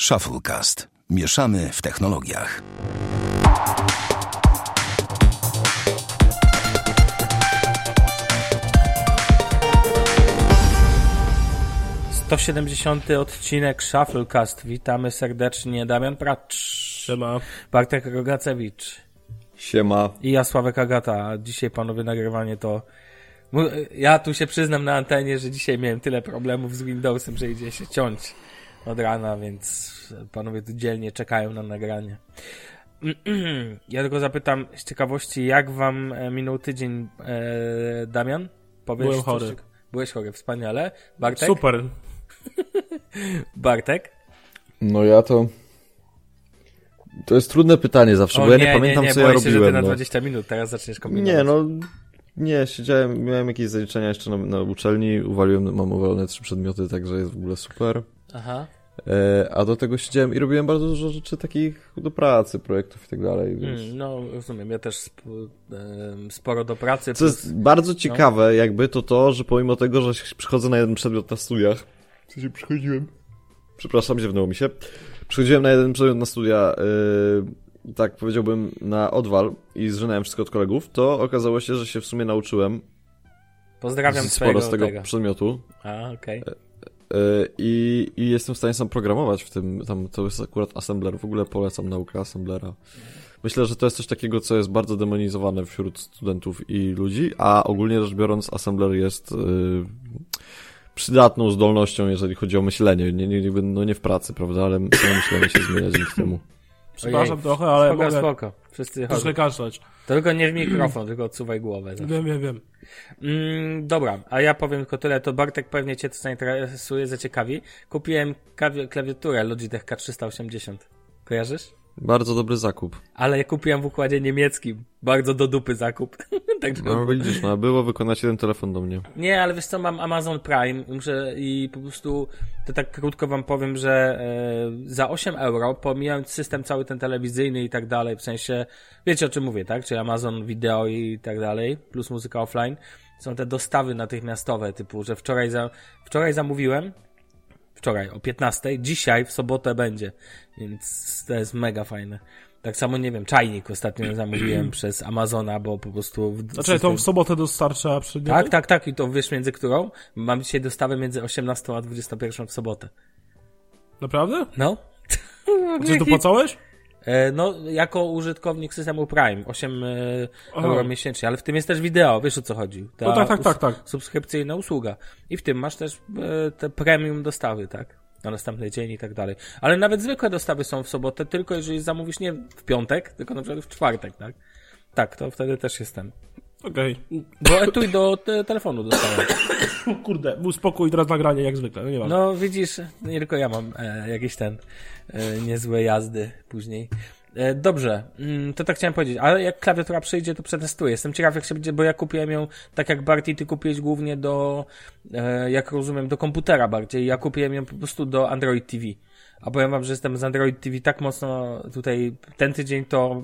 Shufflecast. Mieszamy w technologiach. To 70. odcinek Shufflecast. Witamy serdecznie Damian Pracz, Siema. Bartek Rogacewicz Siema. i ja Sławek Agata. Dzisiaj panowie nagrywanie to... Ja tu się przyznam na antenie, że dzisiaj miałem tyle problemów z Windowsem, że idzie się ciąć od rana, więc panowie tu dzielnie czekają na nagranie. Ja tylko zapytam z ciekawości, jak wam e, minął tydzień, e, Damian? Powiesz Byłem chory. Byłeś chory, wspaniale. Bartek? Super. Bartek? No ja to... To jest trudne pytanie zawsze, bo ja nie, pamiętam, co ja się, że ty robiłem. na no. 20 minut teraz zaczniesz kombinować. Nie, no... Nie, siedziałem, miałem jakieś zaliczenia jeszcze na, na uczelni, uwaliłem, mam uwalone trzy przedmioty, także jest w ogóle super. Aha. E, a do tego siedziałem i robiłem bardzo dużo rzeczy takich do pracy, projektów i tak dalej, więc... Mm, no, rozumiem. Ja też sporo do pracy. Co jest bardzo ciekawe jakby, to to, że pomimo tego, że przychodzę na jeden przedmiot na studiach, w sensie przychodziłem, przepraszam, ziewnęło mi się, przychodziłem na jeden przedmiot na studia, yy, tak powiedziałbym, na odwal i zżynałem wszystko od kolegów, to okazało się, że się w sumie nauczyłem Pozdrawiam sporo z tego tego. przedmiotu A, okej. yy, i, i jestem w stanie sam programować w tym, tam to jest akurat assembler, w ogóle polecam naukę assemblera. Myślę, że to jest coś takiego, co jest bardzo demonizowane wśród studentów i ludzi, a ogólnie rzecz biorąc, assembler jest yy, przydatną zdolnością, jeżeli chodzi o myślenie. Nie, nie, no nie w pracy, prawda, ale myślenie się zmienia dzięki temu. Przepraszam Ojej. trochę, ale Spoko, mogę spoko. Wszyscy troszkę kaszleć. Tylko nie w mikrofon, tylko odsuwaj głowę. zawsze. Wiem, wiem, wiem. Mm, dobra, a ja powiem tylko tyle, to Bartek pewnie cię to zainteresuje, zaciekawi. Kupiłem klawiaturę Logitech K380. Kojarzysz? Bardzo dobry zakup. Ale ja kupiłem w układzie niemieckim. Bardzo do dupy zakup. Także No widzisz, no było wykonać jeden telefon do mnie. Nie, ale wiesz co, mam Amazon Prime muszę i po prostu to tak krótko wam powiem, że e, za 8 euro, pomijając system cały ten telewizyjny i tak dalej, w sensie, wiecie o czym mówię, tak? Czyli Amazon Video i tak dalej, plus muzyka offline, są te dostawy natychmiastowe, typu, że wczoraj, za, wczoraj zamówiłem, wczoraj o 15, dzisiaj w sobotę będzie, więc to jest mega fajne. Tak samo, nie wiem, czajnik ostatnio zamówiłem przez Amazona, bo po prostu... w- Znaczy, to w sobotę dostarcza przedmioty? tak, tak, tak. I to wiesz między którą? Mam dzisiaj dostawę między 18 a 21 w sobotę. Naprawdę? No. Czy dopłacałeś? E, No, jako użytkownik systemu Prime, 8 e, Aha. euro miesięcznie, ale w tym jest też wideo, wiesz o co chodzi. Ta No tak, tak, tak, tak. Subskrypcyjna usługa. I w tym masz też e, te premium dostawy, tak? Na następny dzień i tak dalej. Ale nawet zwykłe dostawy są w sobotę, tylko jeżeli zamówisz nie w piątek, tylko na przykład w czwartek, tak? Tak, to wtedy też jestem. Okej. Bo etui do te, telefonu dostałem. Kurde, był spokój, teraz nagranie jak zwykle, no nie ma. No widzisz, nie tylko ja mam e, jakieś ten e, niezłe jazdy później. E, dobrze, mm, to tak chciałem powiedzieć, ale jak klawiatura przyjdzie, to przetestuję. Jestem ciekaw, jak się będzie, bo ja kupiłem ją, tak jak Barty, ty kupiłeś głównie do, e, jak rozumiem, do komputera bardziej. Ja kupiłem ją po prostu do Android TV. A powiem wam, że jestem z Android TV tak mocno tutaj, ten tydzień to,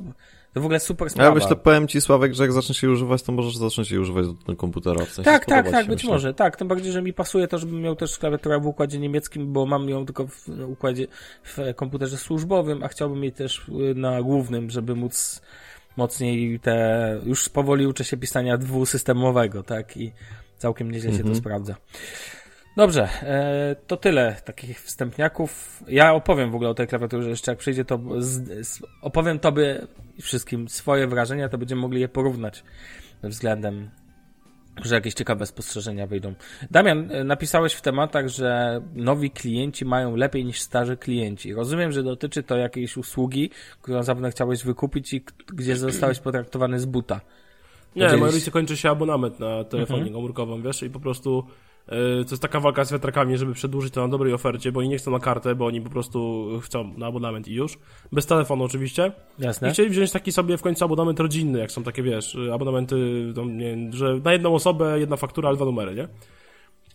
to w ogóle super sprawa. ja myślę, powiem ci Sławek, że jak zaczniesz jej używać, to możesz zacząć jej używać do, komputera. W sensie Tak, tak, tak, być myślę. może, tak. Tym bardziej, że mi pasuje to, żebym miał też klawiaturę w układzie niemieckim, bo mam ją tylko w układzie, w komputerze służbowym, a chciałbym mieć też y, na głównym, żeby móc mocniej te, już powoli uczę się pisania dwusystemowego, tak, i całkiem nieźle się to Mhm. sprawdza. Dobrze, e, to tyle takich wstępniaków. Ja opowiem w ogóle o tej klawiaturze jeszcze jak przyjdzie, to z, z, opowiem tobie wszystkim swoje wrażenia, to będziemy mogli je porównać względem że jakieś ciekawe spostrzeżenia wyjdą. Damian, e, napisałeś w tematach, że nowi klienci mają lepiej niż starzy klienci. Rozumiem, że dotyczy to jakiejś usługi, którą zapewne chciałeś wykupić i gdzie zostałeś potraktowany z buta. Nie, rodzice kończy się abonament na telefonię Mhm. komórkową, wiesz, i po prostu to jest taka walka z wiatrakami, żeby przedłużyć to na dobrej ofercie, bo oni nie chcą na kartę, bo oni po prostu chcą na abonament i już. Bez telefonu oczywiście. I Jasne? chcieli wziąć taki sobie w końcu abonament rodzinny, jak są takie, wiesz, abonamenty, nie że na jedną osobę jedna faktura, ale dwa numery, nie?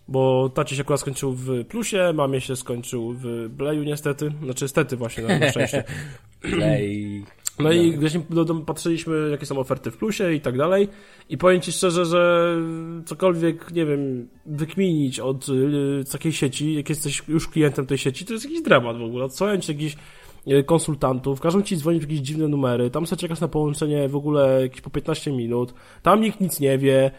Bo tacie się akurat skończył w plusie, mamie się skończył w bleju niestety, znaczy stety właśnie, na, na szczęście. Play. No i do- patrzyliśmy, jakie są oferty w plusie i tak dalej. I powiem Ci szczerze, że cokolwiek, nie wiem, wykminić od y, takiej sieci, jak jesteś już klientem tej sieci, to jest jakiś dramat w ogóle. Odsłaniać ci jakichś y, konsultantów, każą Ci dzwonić w jakieś dziwne numery, tam sobie czekasz na połączenie w ogóle jakieś po 15 minut, tam nikt nic nie wie,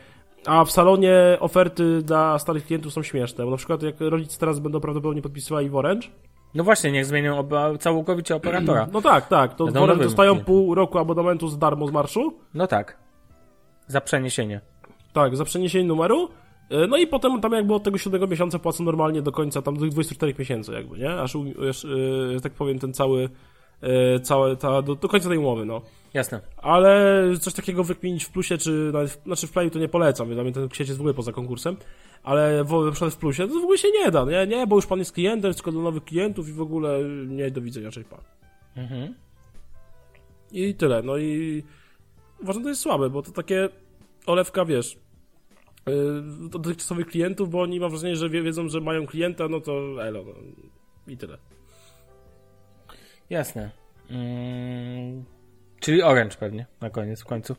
a w salonie oferty dla starych klientów są śmieszne, bo na przykład jak rodzice teraz będą prawdopodobnie podpisywali w Orange, No właśnie, niech zmienią oba, całkowicie operatora. no tak, tak, to Będą dostają pół roku abonamentu z darmo z marszu, No tak. Za przeniesienie. Tak, za przeniesienie numeru. E, No i potem tam jakby od tego siódmego miesiąca płacą normalnie do końca tam do tych 24 miesięcy jakby, nie? Aż, aż e, tak powiem ten cały, e, całe, ta, do, do końca tej umowy, no. Jasne. Ale coś takiego wykminić w plusie, czy nawet, w- znaczy w playu to nie polecam, dla mnie ten sieć jest w ogóle poza konkursem, ale w, na przykład w plusie to w ogóle się nie da, nie? Nie, bo już pan jest klientem, tylko dla nowych klientów i w ogóle nie, do widzenia, cześć pan. Mhm. I tyle. No i uważam, to jest słabe, bo to takie olewka, wiesz, yy, do dotychczasowych klientów, bo oni mam wrażenie, że wie, wiedzą, że mają klienta, no to elo, no. I tyle. Jasne. Mm, czyli Orange pewnie, na koniec, w końcu.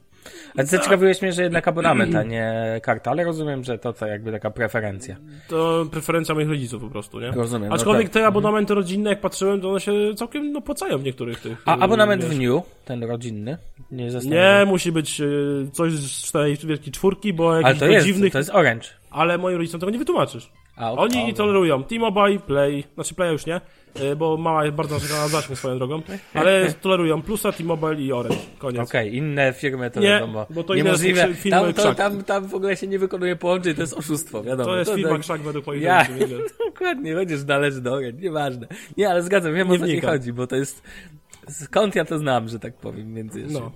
Ale zaciekawiłeś mnie, że jednak abonament, a nie karta, ale rozumiem, że to, to jakby taka preferencja. To preferencja moich rodziców po prostu, nie? Rozumiem. no Aczkolwiek tak. te abonamenty rodzinne, jak patrzyłem, to one się całkiem no, opłacają w niektórych tych. A yy, abonament wiesz. w New, ten rodzinny, nie Nie, musi być yy, coś z czterej wielkiej czwórki, bo Ale jakichś to jest, dziwnych... to jest Orange. Ale moim rodzicom tego nie wytłumaczysz. A, o- Oni o- tolerują T-Mobile, Play, znaczy Playa już nie, y, bo mama jest bardzo narzekana na zasięg swoją drogą, ale tolerują Plusa, T-Mobile i Orange. Koniec. Okej, inne firmy to Nie, wiadomo. bo to inne Niemożliwe. firmy Tam, to, krzak. tam, tam w ogóle się nie wykonuje połączeń, to jest oszustwo, wiadomo. To jest firma tak- krzak według moich Ja, nie dokładnie, chociaż należy do Orange, nieważne. Nie, ale zgadzam, wiem Nie o co ci chodzi, bo to jest... Skąd ja to znam, że tak powiem, między jeszcze. No.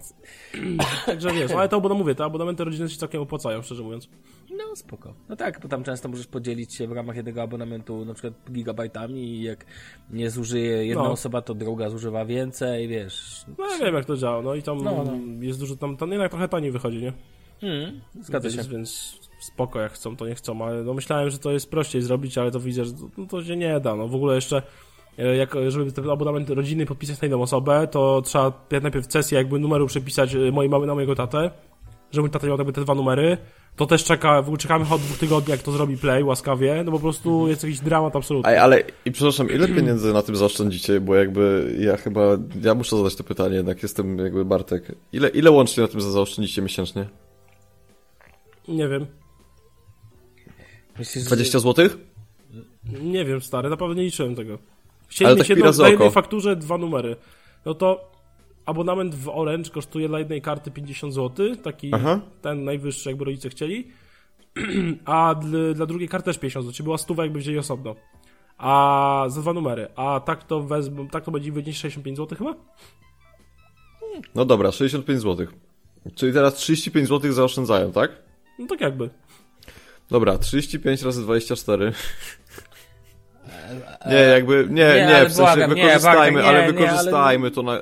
Także wiesz, ale to, bo no mówię, te abonamenty rodzinne się całkiem opłacają, szczerze mówiąc. No spoko. No tak, bo tam często możesz podzielić się w ramach jednego abonamentu na przykład gigabajtami i jak nie zużyje jedna No. osoba, to druga zużywa więcej, wiesz. No ja wiem jak to działa, no i tam No, no. jest dużo, tam, tam jednak trochę taniej wychodzi, nie? Hmm, zgadza się. Więc, więc spoko, jak chcą, to nie chcą, ale no myślałem, że to jest prościej zrobić, ale to widzę, że to, no, to się nie da, no w ogóle jeszcze e, jak, żeby ten abonament rodzinny podpisać na jedną osobę, to trzeba najpierw sesję jakby numeru przepisać e, mojej mamy na mojego tatę, żeby mój tata miał jakby te dwa numery, to też czeka, w ogóle czekamy od dwóch tygodni, jak to zrobi Play łaskawie, no po prostu jest jakiś dramat absolutny. Ej, ale i przepraszam, ile pieniędzy na tym zaoszczędzicie? Bo jakby ja chyba, ja muszę zadać to pytanie, jednak jestem jakby Bartek. Ile, ile łącznie na tym za- zaoszczędzicie miesięcznie? Nie wiem, Myślisz, że- 20 zł? nie wiem stary, naprawdę nie liczyłem tego. Ale Chcieli tak mieć z na jednej fakturze dwa numery. No to abonament w Orange kosztuje dla jednej karty 50 zł, taki Aha. ten najwyższy, jakby rodzice chcieli, a dla, dla drugiej karty też 50 zł, czyli była stówka, jakby wzięli osobno. A za dwa numery. A tak to wezmą, tak to będzie wynieść 65 zł chyba? No dobra, 65 zł. Czyli teraz 35 zł zaoszczędzają, tak? No tak jakby. Dobra, 35 razy 24. Nie, jakby, nie, nie, nie, ale w sensie błagam, nie, wykorzystajmy, Bartek, nie, ale nie, wykorzystajmy to na... Ja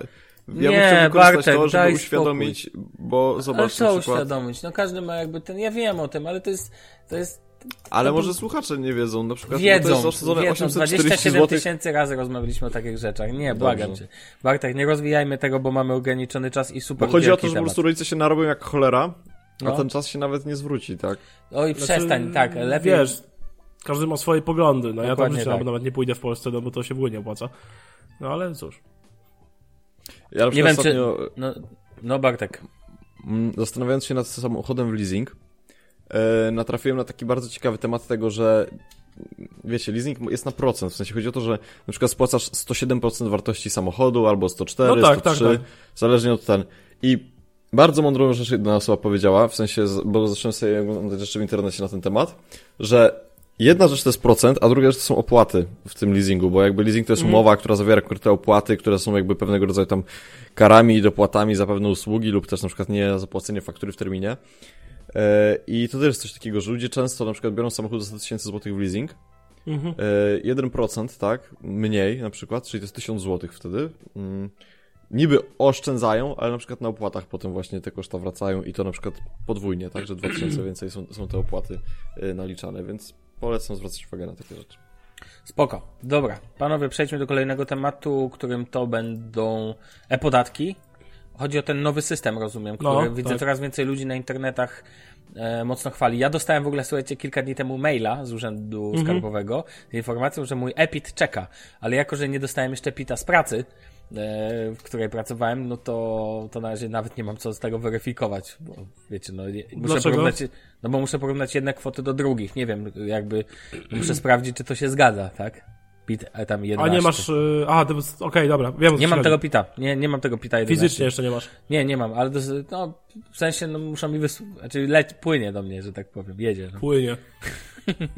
bym Nie, chciał wykorzystać Bartek, to, żeby uświadomić, bo Ale zobacz co przykład... uświadomić? No każdy ma jakby ten, ja wiem o tym, ale to jest, to jest, Ale może słuchacze nie wiedzą, na przykład bo to wiedzą, jest zaoszczędzone wiedzą, 840 27 zł. tysięcy razy rozmawialiśmy o takich rzeczach. Nie, błagam Dobrze. cię. Bartek, nie rozwijajmy tego, bo mamy ograniczony czas i super Bo chodzi o to, że po temat. prostu rodzice się narobią jak cholera, a No. ten czas się nawet nie zwróci, tak? Oj, Znaczy, przestań, tak, lepiej... Wiesz, każdy ma swoje poglądy. No ja tam Dokładnie życzę, tak. bo nawet nie pójdę w Polsce, no bo to się w ogóle nie opłaca. No ale cóż. Ja Nie wiem, przykład czy... ostatnio, No, no Bartek. zastanawiając się nad samochodem w leasing, e, natrafiłem na taki bardzo ciekawy temat tego, że wiecie, leasing jest na procent, w sensie chodzi o to, że na przykład spłacasz 107% wartości samochodu, albo 104, No tak, 103, tak, tak. zależnie od ten. I bardzo mądrą rzecz jedna osoba powiedziała, w sensie, bo zacząłem sobie oglądać rzeczy w internecie na ten temat, że jedna rzecz to jest procent, a druga rzecz to są opłaty w tym leasingu, bo jakby leasing to jest Mhm. umowa, która zawiera konkretne opłaty, które są jakby pewnego rodzaju tam karami i dopłatami za pewne usługi lub też na przykład nie zapłacenie faktury w terminie. E, I to też jest coś takiego, że ludzie często na przykład biorą samochód za 100 tysięcy złotych w leasing, Mhm. E, 1%, tak, mniej na przykład, czyli to jest 1000 zł wtedy. Mm, Niby oszczędzają, ale na przykład na opłatach potem właśnie te koszta wracają i to na przykład podwójnie, tak, że 2000 więcej są, są te opłaty y, naliczane, więc polecam zwracać uwagę na takie rzeczy. Spoko. Dobra, panowie, przejdźmy do kolejnego tematu, którym to będą e-podatki. Chodzi o ten nowy system, rozumiem, który No, widzę tak. coraz więcej ludzi na internetach e, mocno chwali. Ja dostałem w ogóle, słuchajcie, kilka dni temu maila z Urzędu Mhm. Skarbowego z informacją, że mój EPIT czeka, ale jako, że nie dostałem jeszcze PITA z pracy, w której pracowałem, no to, to na razie nawet nie mam co z tego weryfikować, bo wiecie, no muszę Dlaczego? porównać, no bo muszę porównać jedne kwoty do drugich, nie wiem, jakby muszę sprawdzić, czy to się zgadza, tak? PIT, a tam A 11. nie masz... y, jest- okej, dobra, wiem Nie mam chodzi. tego pita. Nie, nie mam tego pita 11. Fizycznie jeszcze nie masz. Nie, nie mam, ale to, no, w sensie no, muszą mi wysłać, znaczy leć, płynie do mnie, że tak powiem, jedzie, no. Płynie.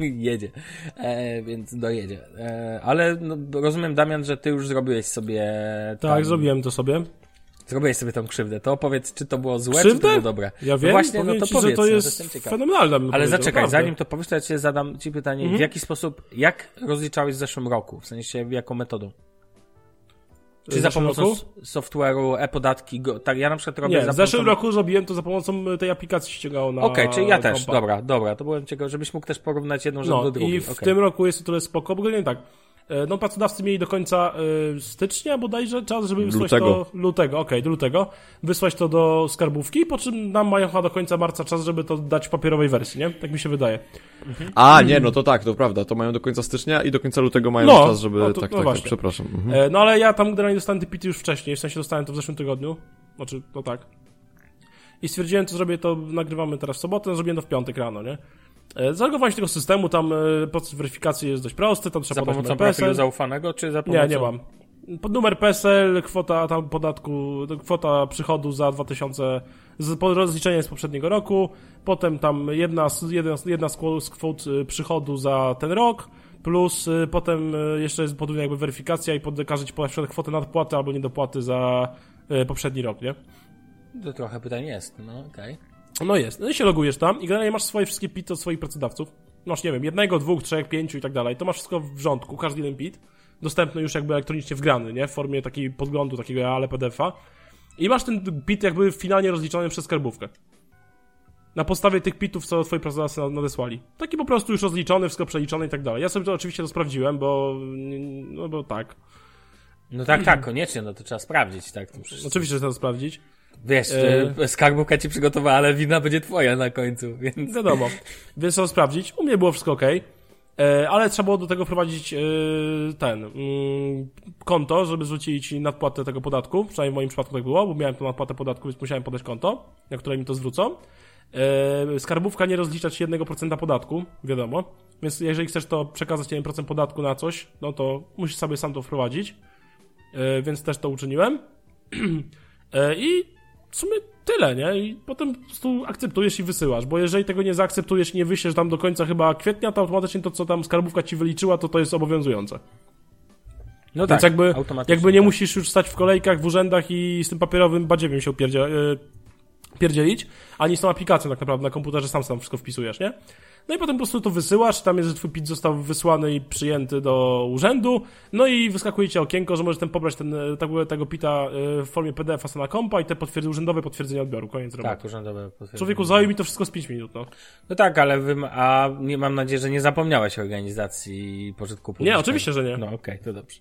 jedzie, e, więc dojedzie. E, ale no, rozumiem, Damian, że ty już zrobiłeś sobie Tak, tam, zrobiłem to sobie. Zrobiłeś sobie tą krzywdę, to opowiedz, czy to było złe, czy Krzywdę? to było dobre. Ja no wiem, właśnie, no to ci, powiedz, że to no, jest ciekaw. fenomenalne. Ale zaczekaj, naprawdę. zanim to powiesz, to ja cię zadam ci pytanie, Mhm. w jaki sposób, jak rozliczałeś w zeszłym roku? W sensie, jaką metodą? Czy za pomocą roku? software'u, e-podatki, go, tak, ja na przykład robię Nie, za w zeszłym pomocą... roku zrobiłem to za pomocą tej aplikacji ściągało na Okej, czyli ja też, kompa. dobra, dobra, to byłem ciekaw, żebyś mógł też porównać jedną rzecz No do drugiej. i w Okej. tym roku jest to tyle spoko, bo nie tak. E, No pracodawcy mieli do końca y, stycznia bodajże czas, żeby wysłać Lutego. to... Lutego. okej, do lutego. Wysłać to do skarbówki, po czym nam mają chyba do końca marca czas, żeby to dać w papierowej wersji, nie? Tak mi się wydaje. A, nie, no to tak, to prawda. To mają do końca stycznia i do końca lutego mają No, czas, żeby... no to- tak, no tak, tak, właśnie. przepraszam. Mhm. E, No ale ja tam generalnie dostałem te pity już wcześniej, w sensie dostałem to w zeszłym tygodniu. Znaczy, no tak. I stwierdziłem, co zrobię, to nagrywamy teraz w sobotę, zrobiłem to w piątek rano, nie? E, Zalogowanie tego systemu, tam e, proces weryfikacji jest dość prosty, tam trzeba Za podać pomocą profilu zaufanego, czy za pomocą... Nie, nie mam. Pod numer PESEL, kwota tam podatku, kwota przychodu za 2000, z, rozliczenie z poprzedniego roku, potem tam jedna, z- jedna, jedna z kwo- z kwot y, przychodu za ten rok, plus y, potem y, jeszcze jest podwójna jakby weryfikacja i pod, każe ci podać kwotę nadpłaty albo niedopłaty za poprzedni rok, nie? To trochę pytań jest, no okej. No jest. No i się logujesz tam i generalnie masz swoje wszystkie pity od swoich pracodawców. Masz, nie wiem, jednego, dwóch, trzech, pięciu i tak dalej. To masz wszystko w rządku, każdy jeden pit. Dostępny już jakby elektronicznie wgrany, nie? W formie takiej podglądu, takiego ale PDF-a. I masz ten pit jakby finalnie rozliczony przez skarbówkę. Na podstawie tych pitów, co twoi pracodawcy nad- nadesłali. Taki po prostu już rozliczony, wszystko przeliczone i tak dalej. Ja sobie to oczywiście to sprawdziłem, bo... No bo tak. No tak, tak, koniecznie, no to trzeba sprawdzić, tak? To przecież, Oczywiście chcę to sprawdzić. Wiesz, e... skarbówka ci przygotowała, ale wina będzie twoja na końcu, więc... Wiadomo. Więc trzeba sprawdzić. U mnie było wszystko ok. E, ale trzeba było do tego wprowadzić ten mm, konto, żeby zwrócili ci nadpłatę tego podatku. Przynajmniej w moim przypadku tak było, bo miałem tą nadpłatę podatku, więc musiałem podać konto, na które mi to zwrócą. Skarbówka nie rozlicza ci 1% podatku, wiadomo. Więc jeżeli chcesz to przekazać 1% podatku na coś, no to musisz sobie sam to wprowadzić. Więc też to uczyniłem. I w sumie tyle, nie? I potem po prostu akceptujesz i wysyłasz, bo jeżeli tego nie zaakceptujesz i nie wyślesz tam do końca chyba kwietnia, to automatycznie to, co tam skarbówka ci wyliczyła, to to jest obowiązujące. No Więc jakby, automatycznie, jakby nie tak. musisz już stać w kolejkach, w urzędach i z tym papierowym badziewiem się upierdzie, yy, pierdzielić, ani z tą aplikacją tak naprawdę na komputerze sam sam wszystko wpisujesz, nie? No i potem po prostu to wysyłasz, tam jest, że twój PIT został wysłany i przyjęty do urzędu, no i wyskakuje ci okienko, że możesz ten pobrać ten, e, tego, tego PITA e, w formie PDF-a na kompa i te potwierdzy, urzędowe potwierdzenie odbioru, koniec roboty. Tak, urzędowe potwierdzenie. Człowieku, zajęło mi to wszystko z 5 minut, no. No tak, ale wy, a nie mam nadzieję, że nie zapomniałeś organizacji pożytku publicznego. Nie, oczywiście, że nie. No okej, to dobrze.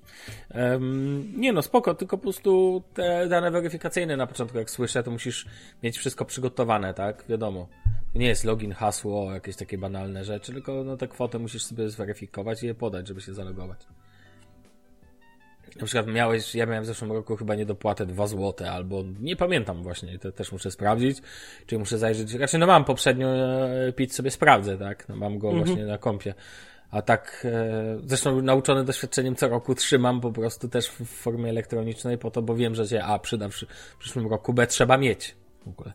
Em, nie no, spoko, tylko po prostu te dane weryfikacyjne na początku, jak słyszę, to musisz mieć wszystko przygotowane, tak? Wiadomo. To nie jest login, hasło, jakieś takie banalne rzeczy, tylko no te kwoty musisz sobie zweryfikować i je podać, żeby się zalogować. Na przykład miałeś, ja miałem w zeszłym roku chyba niedopłatę 2 złote, albo nie pamiętam właśnie, to też muszę sprawdzić, czyli muszę zajrzeć, raczej no mam poprzednio e, PIT sobie sprawdzę, tak, no mam go właśnie na kompie, a tak, e, zresztą nauczony doświadczeniem co roku trzymam po prostu też w, formie elektronicznej po to, bo wiem, że się A przyda w, przy- w przyszłym roku, B trzeba mieć w ogóle.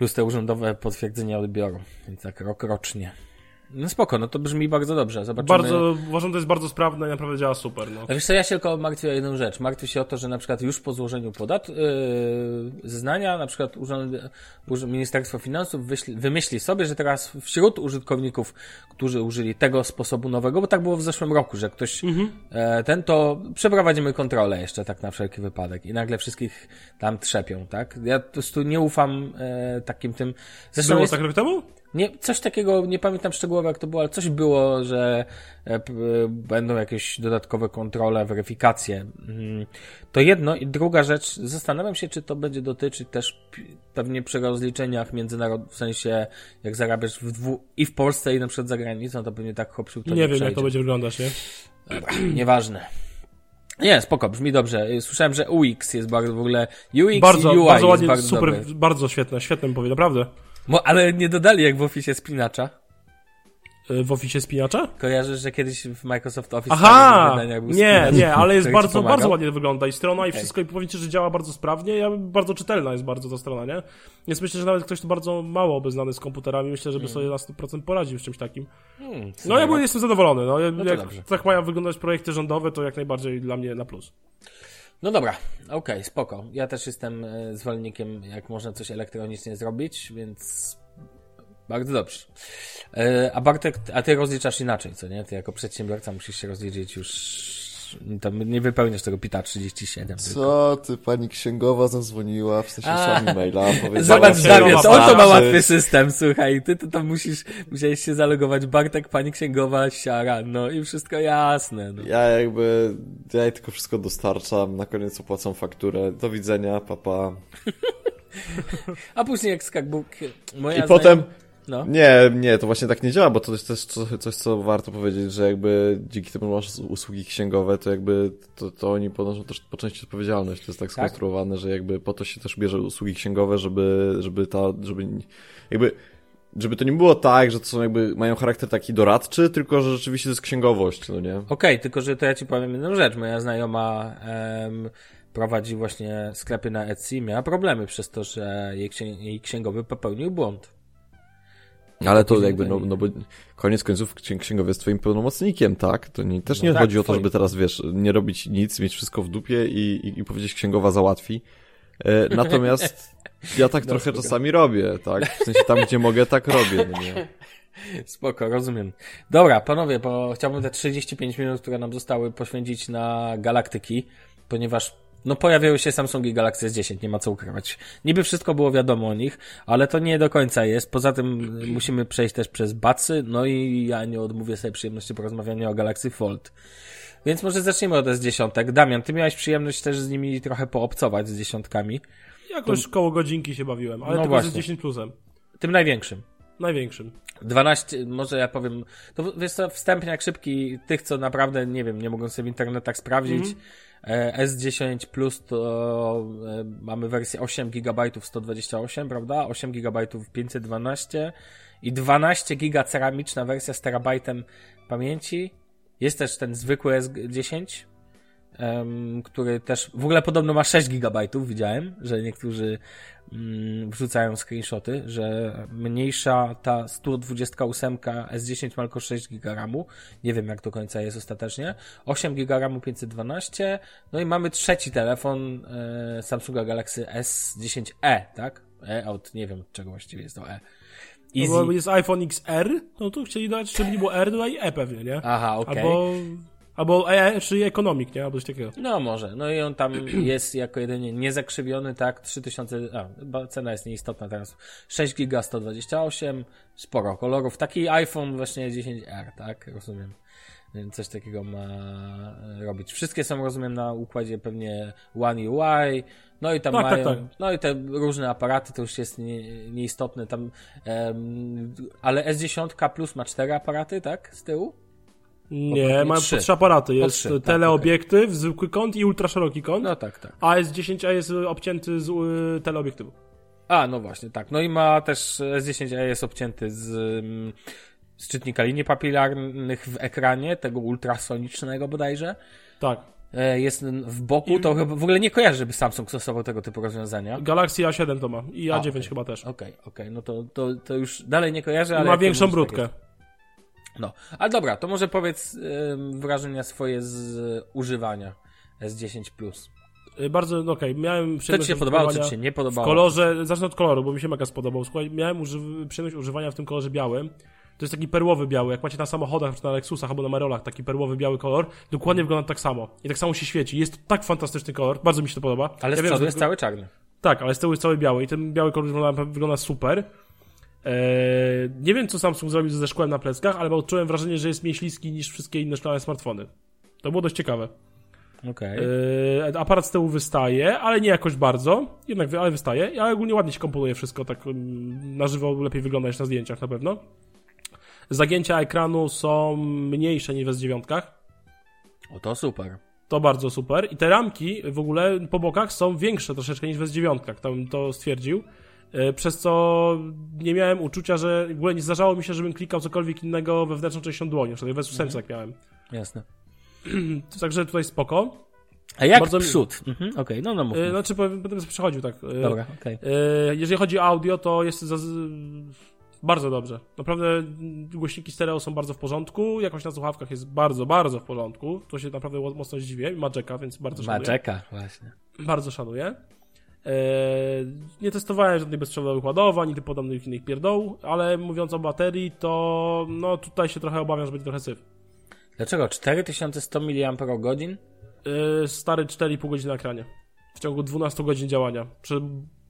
Plus te urzędowe potwierdzenia odbioru, więc tak rok rocznie. No spoko, no to brzmi bardzo dobrze, zobaczymy. Bardzo, uważam, to jest bardzo sprawne i naprawdę działa super, no. Wiesz co, ja się tylko martwię o jedną rzecz. Martwię się o to, że na przykład już po złożeniu podat yy, zeznania, na przykład Urząd, Ministerstwo Finansów wyśli, wymyśli sobie, że teraz wśród użytkowników, którzy użyli tego sposobu nowego, bo tak było w zeszłym roku, że ktoś e, ten, to przeprowadzimy kontrolę jeszcze tak na wszelki wypadek i nagle wszystkich tam trzepią, tak? Ja po prostu nie ufam e, takim tym. Zresztą Było jest, tak rok temu? Nie, coś takiego, nie pamiętam szczegółowo jak to było, ale coś było, że e, e, będą jakieś dodatkowe kontrole, weryfikacje. Mm, To jedno i druga rzecz, zastanawiam się, czy to będzie dotyczyć też pewnie przy rozliczeniach międzynarodowych, w sensie jak zarabiasz w dwu, i w Polsce i na przykład za granicą, to pewnie tak hop siup to Nie wiem, jak przejdzie. to będzie wyglądać, nie? Nieważne. Nie, spoko, brzmi dobrze. Słyszałem, że UX jest bardzo w ogóle. UX Bardzo, i UI bardzo jest ładnie, bardzo super, dobry. bardzo świetne, świetne mi powie, naprawdę. Mo, ale nie dodali jak w Office spinacza. Y, W oficie spinacza? Kojarzysz, że kiedyś w Microsoft Office Aha! był Nie, spinacz, nie, ale jest bardzo, bardzo ładnie wygląda i strona i wszystko i powiem ci, że działa bardzo sprawnie i bardzo czytelna jest bardzo ta strona, nie? Więc myślę, że nawet ktoś tu bardzo mało obeznany z komputerami, myślę, żeby sobie na 100% poradził z czymś takim. Hmm, No ja byłem- jestem zadowolony, no, to jak tak mają wyglądać projekty rządowe, to jak najbardziej dla mnie na plus. No dobra, okej, spoko. Ja też jestem e, zwolennikiem, jak można coś elektronicznie zrobić, więc bardzo dobrze. E, A Bartek, a ty rozliczasz inaczej, co nie? Ty jako przedsiębiorca musisz się rozliczyć już... Tam nie wypełniasz tego PITA 37. Co ty, pani księgowa zadzwoniła, w sensie A. słami maila, powiedziała... Zobacz, Damian, to on to ma łatwy system, słuchaj. Ty to tam musisz, musiałeś się zalogować. Bartek, pani księgowa, siara, no i wszystko jasne. No. Ja jakby, ja jej tylko wszystko dostarczam, na koniec opłacam fakturę, do widzenia, papa. A później jak skakbook... Moja I potem, No. nie, nie, to właśnie tak nie działa, bo to jest też coś, coś, co warto powiedzieć, że jakby dzięki temu masz usługi księgowe, to jakby to, to oni ponoszą też po części odpowiedzialność. To jest tak skonstruowane, że jakby po to się też bierze usługi księgowe, żeby, żeby ta, żeby jakby żeby to nie było tak, że to są jakby, mają charakter taki doradczy, tylko że rzeczywiście to jest księgowość, no nie? Okej, tylko że to ja ci powiem jedną rzecz. Moja znajoma em, prowadzi właśnie sklepy na Etsy i miała problemy przez to, że jej, jej księgowy popełnił błąd. Ale to jakby, no, no bo koniec końców księ- księgowy jest twoim pełnomocnikiem, tak? To nie, też No nie tak, chodzi o to, żeby teraz, wiesz, nie robić nic, mieć wszystko w dupie i, i, i powiedzieć księgowa załatwi. E, natomiast ja tak trochę spoko. czasami robię, tak? W sensie tam, gdzie mogę, tak robię, no nie? Spoko, rozumiem. Dobra, panowie, bo chciałbym te 35 minut, które nam zostały, poświęcić na galaktyki, ponieważ no pojawiły się Samsungi Galaxy S10, nie ma co ukrywać. Niby wszystko było wiadomo o nich, ale to nie do końca jest. Poza tym musimy przejść też przez Bacy, no i ja nie odmówię sobie przyjemności porozmawiania o Galaxy Fold. Więc może zaczniemy od S10. Damian, ty miałeś przyjemność też z nimi trochę poobcować z dziesiątkami. Jakoś koło godzinki się bawiłem, ale No tylko z właśnie. 10 plusem. Tym największym. Największym. 12, może ja powiem, to wiesz co, wstępniak szybki tych, co naprawdę, nie wiem, nie mogą sobie w internetach sprawdzić. E, S10 Plus to e, mamy wersję 8 GB 128, prawda? 8 GB 512 i 12 GB ceramiczna wersja z terabajtem pamięci. Jest też ten zwykły S10, em, który też w ogóle podobno ma 6 GB, widziałem, że niektórzy mm, wrzucają screenshoty, że mniejsza ta 128 S10 ma tylko 6 GB RAMu. Nie wiem jak do końca jest ostatecznie. 8 GB RAMu 512. No i mamy trzeci telefon e, Samsunga Galaxy S10e, tak? E, od nie wiem od czego właściwie jest to E. No Easy. bo jest iPhone XR, no to chcieli dać, żeby nie było R, dodaj E pewnie, nie? Aha, okej. Albo, albo E, czy Economic, nie? Albo coś takiego. No może. No i on tam jest jako jedynie niezakrzywiony, tak? 3000, a, cena jest nieistotna teraz. 6 giga 128, sporo kolorów. Taki iPhone właśnie 10R, tak? Rozumiem. Coś takiego ma e, robić. Wszystkie są, rozumiem, na układzie pewnie One UI. No i tam Tak, tak, mają, tak. no i te różne aparaty, to już jest nie, nieistotne tam, em, ale S10 Plus ma cztery aparaty, tak? Z tyłu? Nie, mają trzy. po trzy aparaty. Jest trzy, tak, teleobiektyw, zwykły kąt i ultraszeroki kąt. No tak, tak. A S10A jest obcięty z y, teleobiektywu. A, no właśnie, tak. No i ma też S10e jest obcięty z, mm, z czytnika linii papilarnych w ekranie, tego ultrasonicznego bodajże. Tak. E, Jest w boku, to chyba w ogóle nie kojarzę, żeby Samsung stosował tego typu rozwiązania. Galaxy A7 to ma i A, A9 okej. chyba też. Okej, okej, no to, to, to już dalej nie kojarzę, ale... ma większą tak brudkę. No, ale dobra, to może powiedz ym, wrażenia swoje z y, używania S10 Plus. Y, Bardzo, no okej, miałem Co przyjemność ci się podobało, co ci się nie W podobało? kolorze, zacznę od koloru, bo mi się mega spodobał. Słuchaj, miałem uży- przyjemność używania w tym kolorze białym. To jest taki perłowy biały, jak macie na samochodach, czy na Lexusach albo na Merolach, taki perłowy biały kolor, dokładnie wygląda tak samo. I tak samo się świeci. Jest to tak fantastyczny kolor, bardzo mi się to podoba. Ale z Ja wiem, przodu że jest cały czarny. Tak, ale z tyłu jest cały biały i ten biały kolor wygląda, wygląda super. E, nie wiem, co Samsung zrobił ze szkłem na pleckach, ale odczułem wrażenie, że jest mniej śliski niż wszystkie inne szklane smartfony. To było dość ciekawe. Okej. E, aparat z tyłu wystaje, ale nie jakoś bardzo, jednak ale wystaje, ale ogólnie ładnie się komponuje wszystko, tak mm, na żywo lepiej wygląda niż na zdjęciach na pewno. Zagięcia ekranu są mniejsze niż w S9, O, to super. to bardzo super. I te ramki w ogóle po bokach są większe troszeczkę niż w S9, tam to stwierdził. E, Przez co nie miałem uczucia, że w ogóle nie zdarzało mi się, żebym klikał cokolwiek innego wewnętrzną częścią dłoni, na w S8 jak miałem. Jasne. Także tutaj spoko. A jak Bardzo mi- przód? Mhm, Okej, no no mów. E, Znaczy, będę przechodził tak. E, Dobra, okej. E, Jeżeli chodzi o audio, to jest za, bardzo dobrze. Naprawdę głośniki stereo są bardzo w porządku, jakość na słuchawkach jest bardzo, bardzo w porządku. To się naprawdę mocno zdziwię. Ma jacka, więc bardzo szanuję. Maczeka, właśnie. Bardzo szanuję. E, nie testowałem żadnych bezprzewodowych ładowań i tym podobnych innych pierdoł, ale mówiąc o baterii, to no tutaj się trochę obawiam, że będzie trochę syf. Dlaczego? 4100 mAh? E, stary 4,5 godziny na ekranie. W ciągu 12 godzin działania. Przy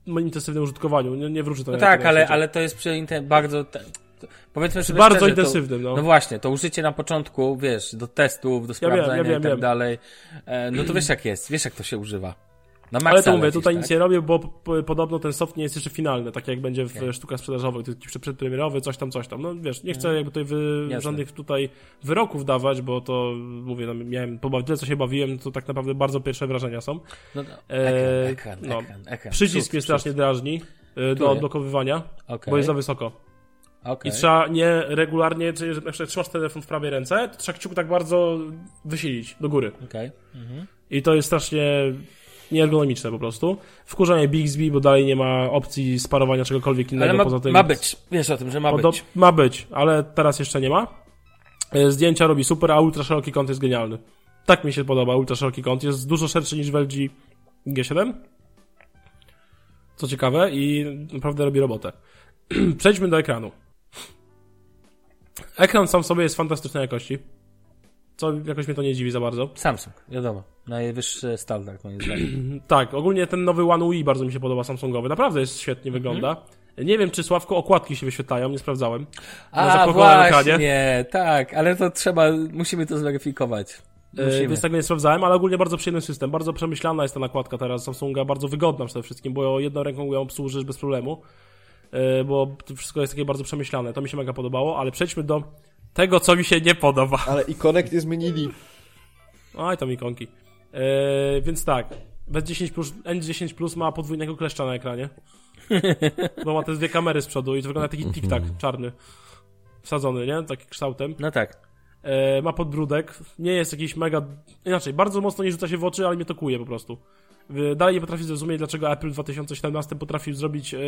intensywnym użytkowaniu. Nie, nie wróży to No na- tak, ale, ale to jest przy bardzo... Te, powiedzmy sobie bardzo szczerze, intensywnym, To, no. no właśnie, to użycie na początku, wiesz, do testów, do Ja wiem, ja sprawdzania wiem, i tak dalej, e, no to wiesz jak jest, wiesz jak to się używa. Na maksa Ale to mówię, lecisz, tutaj tak? nic nie robię, bo podobno ten soft nie jest jeszcze finalny, tak jak będzie w Okej. sztukach sprzedażowych, przedpremierowy, coś tam, coś tam. No wiesz, nie chcę jakby tutaj wy, żadnych tutaj wyroków dawać, bo to, mówię, no, miałem, pobaw- tyle co się bawiłem, to tak naprawdę bardzo pierwsze wrażenia są. No, no, Eee, ekran, no. ekran, ekran. Przycisk Przód, mnie strasznie drażni y, do odblokowywania, Okej, bo jest za wysoko. okej. I trzeba nie regularnie, czyli że trzymasz telefon w prawej ręce, to trzeba kciuk tak bardzo wysilić do góry. Okej. Mhm. I to jest strasznie nieergonomiczne po prostu. Wkurzanie Bixby, bo dalej nie ma opcji sparowania czegokolwiek innego Ale ma, poza tym. ma być, wiesz o tym, że ma Podo- być. ma być, ale teraz jeszcze nie ma. E, Zdjęcia robi super, a ultra szeroki kąt jest genialny. Tak mi się podoba ultra szeroki kąt. Jest dużo szerszy niż w LG G7. Co ciekawe i naprawdę robi robotę. Przejdźmy do ekranu. Ekran sam w sobie jest fantastycznej jakości. Co jakoś mnie to nie dziwi za bardzo. Samsung, wiadomo. Najwyższy standard moim zdaniem. Tak, ogólnie ten nowy One UI bardzo mi się podoba Samsungowy. Naprawdę jest świetnie wygląda. Nie wiem, czy Sławko okładki się wyświetlają, nie sprawdzałem. A zablokowanym ekranie. właśnie, tak, ale to trzeba, musimy to zweryfikować. E, Musimy. Więc tego nie sprawdzałem, ale ogólnie bardzo przyjemny system. Bardzo przemyślana jest ta nakładka teraz Samsunga, bardzo wygodna przede wszystkim, bo jedną ręką ją obsłużysz bez problemu. E, Bo to wszystko jest takie bardzo przemyślane. To mi się mega podobało, ale przejdźmy do tego, co mi się nie podoba. Ale ikonek nie zmienili. Oj, tam ikonki. E, więc tak, B10 Plus, N10 Plus ma podwójnego kleszcza na ekranie. Bo ma te dwie kamery z przodu i to wygląda taki tic-tac czarny. Wsadzony, nie? Taki kształtem. No tak. E, ma podbródek. Nie jest jakiś mega... Inaczej, bardzo mocno nie rzuca się w oczy, ale mnie to kuje po prostu. E, Dalej nie potrafię zrozumieć, dlaczego Apple w 2017 potrafił zrobić e,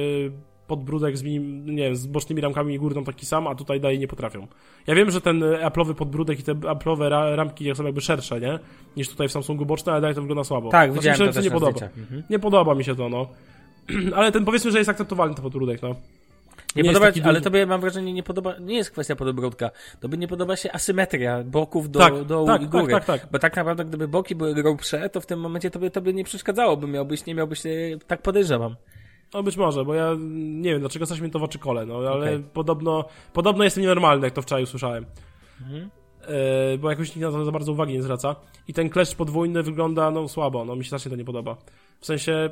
podbródek z, minim, nie wiem, z bocznymi ramkami i górną taki sam, a tutaj dalej nie potrafią. Ja wiem, że ten Apple'owy podbródek i te Apple'owe ra ramki są jakby szersze, nie? Niż tutaj w Samsungu boczne, ale dalej to wygląda słabo. Tak, Znaczy, widziałem to też nie podoba. Mhm. Nie podoba mi się to, no. ale ten powiedzmy, że jest akceptowalny ten podbródek, no. Nie, Nie podoba, ale tobie mam wrażenie nie podoba, nie jest kwestia podbródka. Tobie nie podoba się asymetria boków do, Tak, do tak, i góry. tak, tak, tak. Bo tak naprawdę gdyby boki były grubsze, to w tym momencie tobie, tobie nie przeszkadzało, by miałbyś, nie miałbyś, e, tak podejrzewam. No być może, bo ja nie wiem, dlaczego coś mi to w oczy kole, no ale Okej. podobno, podobno jestem nienormalny, jak to wczoraj usłyszałem. Mhm. E, bo jakoś nikt na to za bardzo uwagi nie zwraca. I ten kleszcz podwójny wygląda, no słabo, no mi się strasznie to nie podoba. W sensie,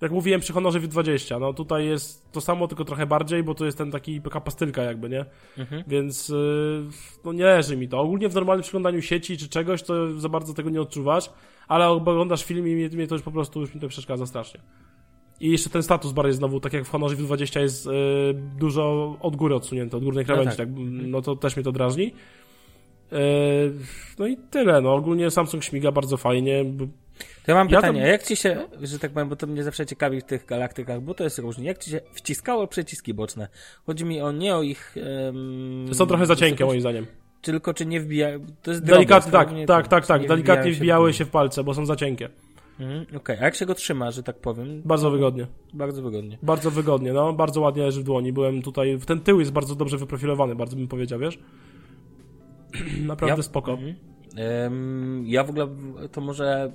jak mówiłem przy Honorze V20, no tutaj jest to samo, tylko trochę bardziej, bo tu jest ten taki, taka pastylka jakby, nie? Mhm. Więc, y, no nie leży mi to. Ogólnie w normalnym przeglądaniu sieci czy czegoś, to za bardzo tego nie odczuwasz, ale oglądasz film i mnie, mnie to już po prostu, już mi to przeszkadza strasznie. I jeszcze ten status bar jest znowu, tak jak w Honorze V20 jest y, dużo od góry odsunięty, od górnej krawędzi, tak. tak. no to też mnie to drażni. Y, no i tyle, no ogólnie Samsung śmiga bardzo fajnie. To ja mam Ja pytanie, to- jak ci się, że tak powiem, bo to mnie zawsze ciekawi w tych galaktykach, bo to jest różnie, jak ci się wciskało przyciski boczne? Chodzi mi o, nie o ich... Um, Są trochę za cienkie moim zdaniem. Tylko czy nie wbijają, to jest Delikatnie, tak, tak, tak, czy tak, nie delikatnie wbijały się w palce, bo są za cienkie. Mhm, Okej, a jak się go trzyma, że tak powiem? Bardzo wygodnie. Bardzo wygodnie. Bardzo wygodnie, no, bardzo ładnie leży w dłoni. Byłem tutaj, ten tył jest bardzo dobrze wyprofilowany, bardzo bym powiedział, wiesz? Naprawdę Ja- spoko. Mhm. Ja w ogóle to może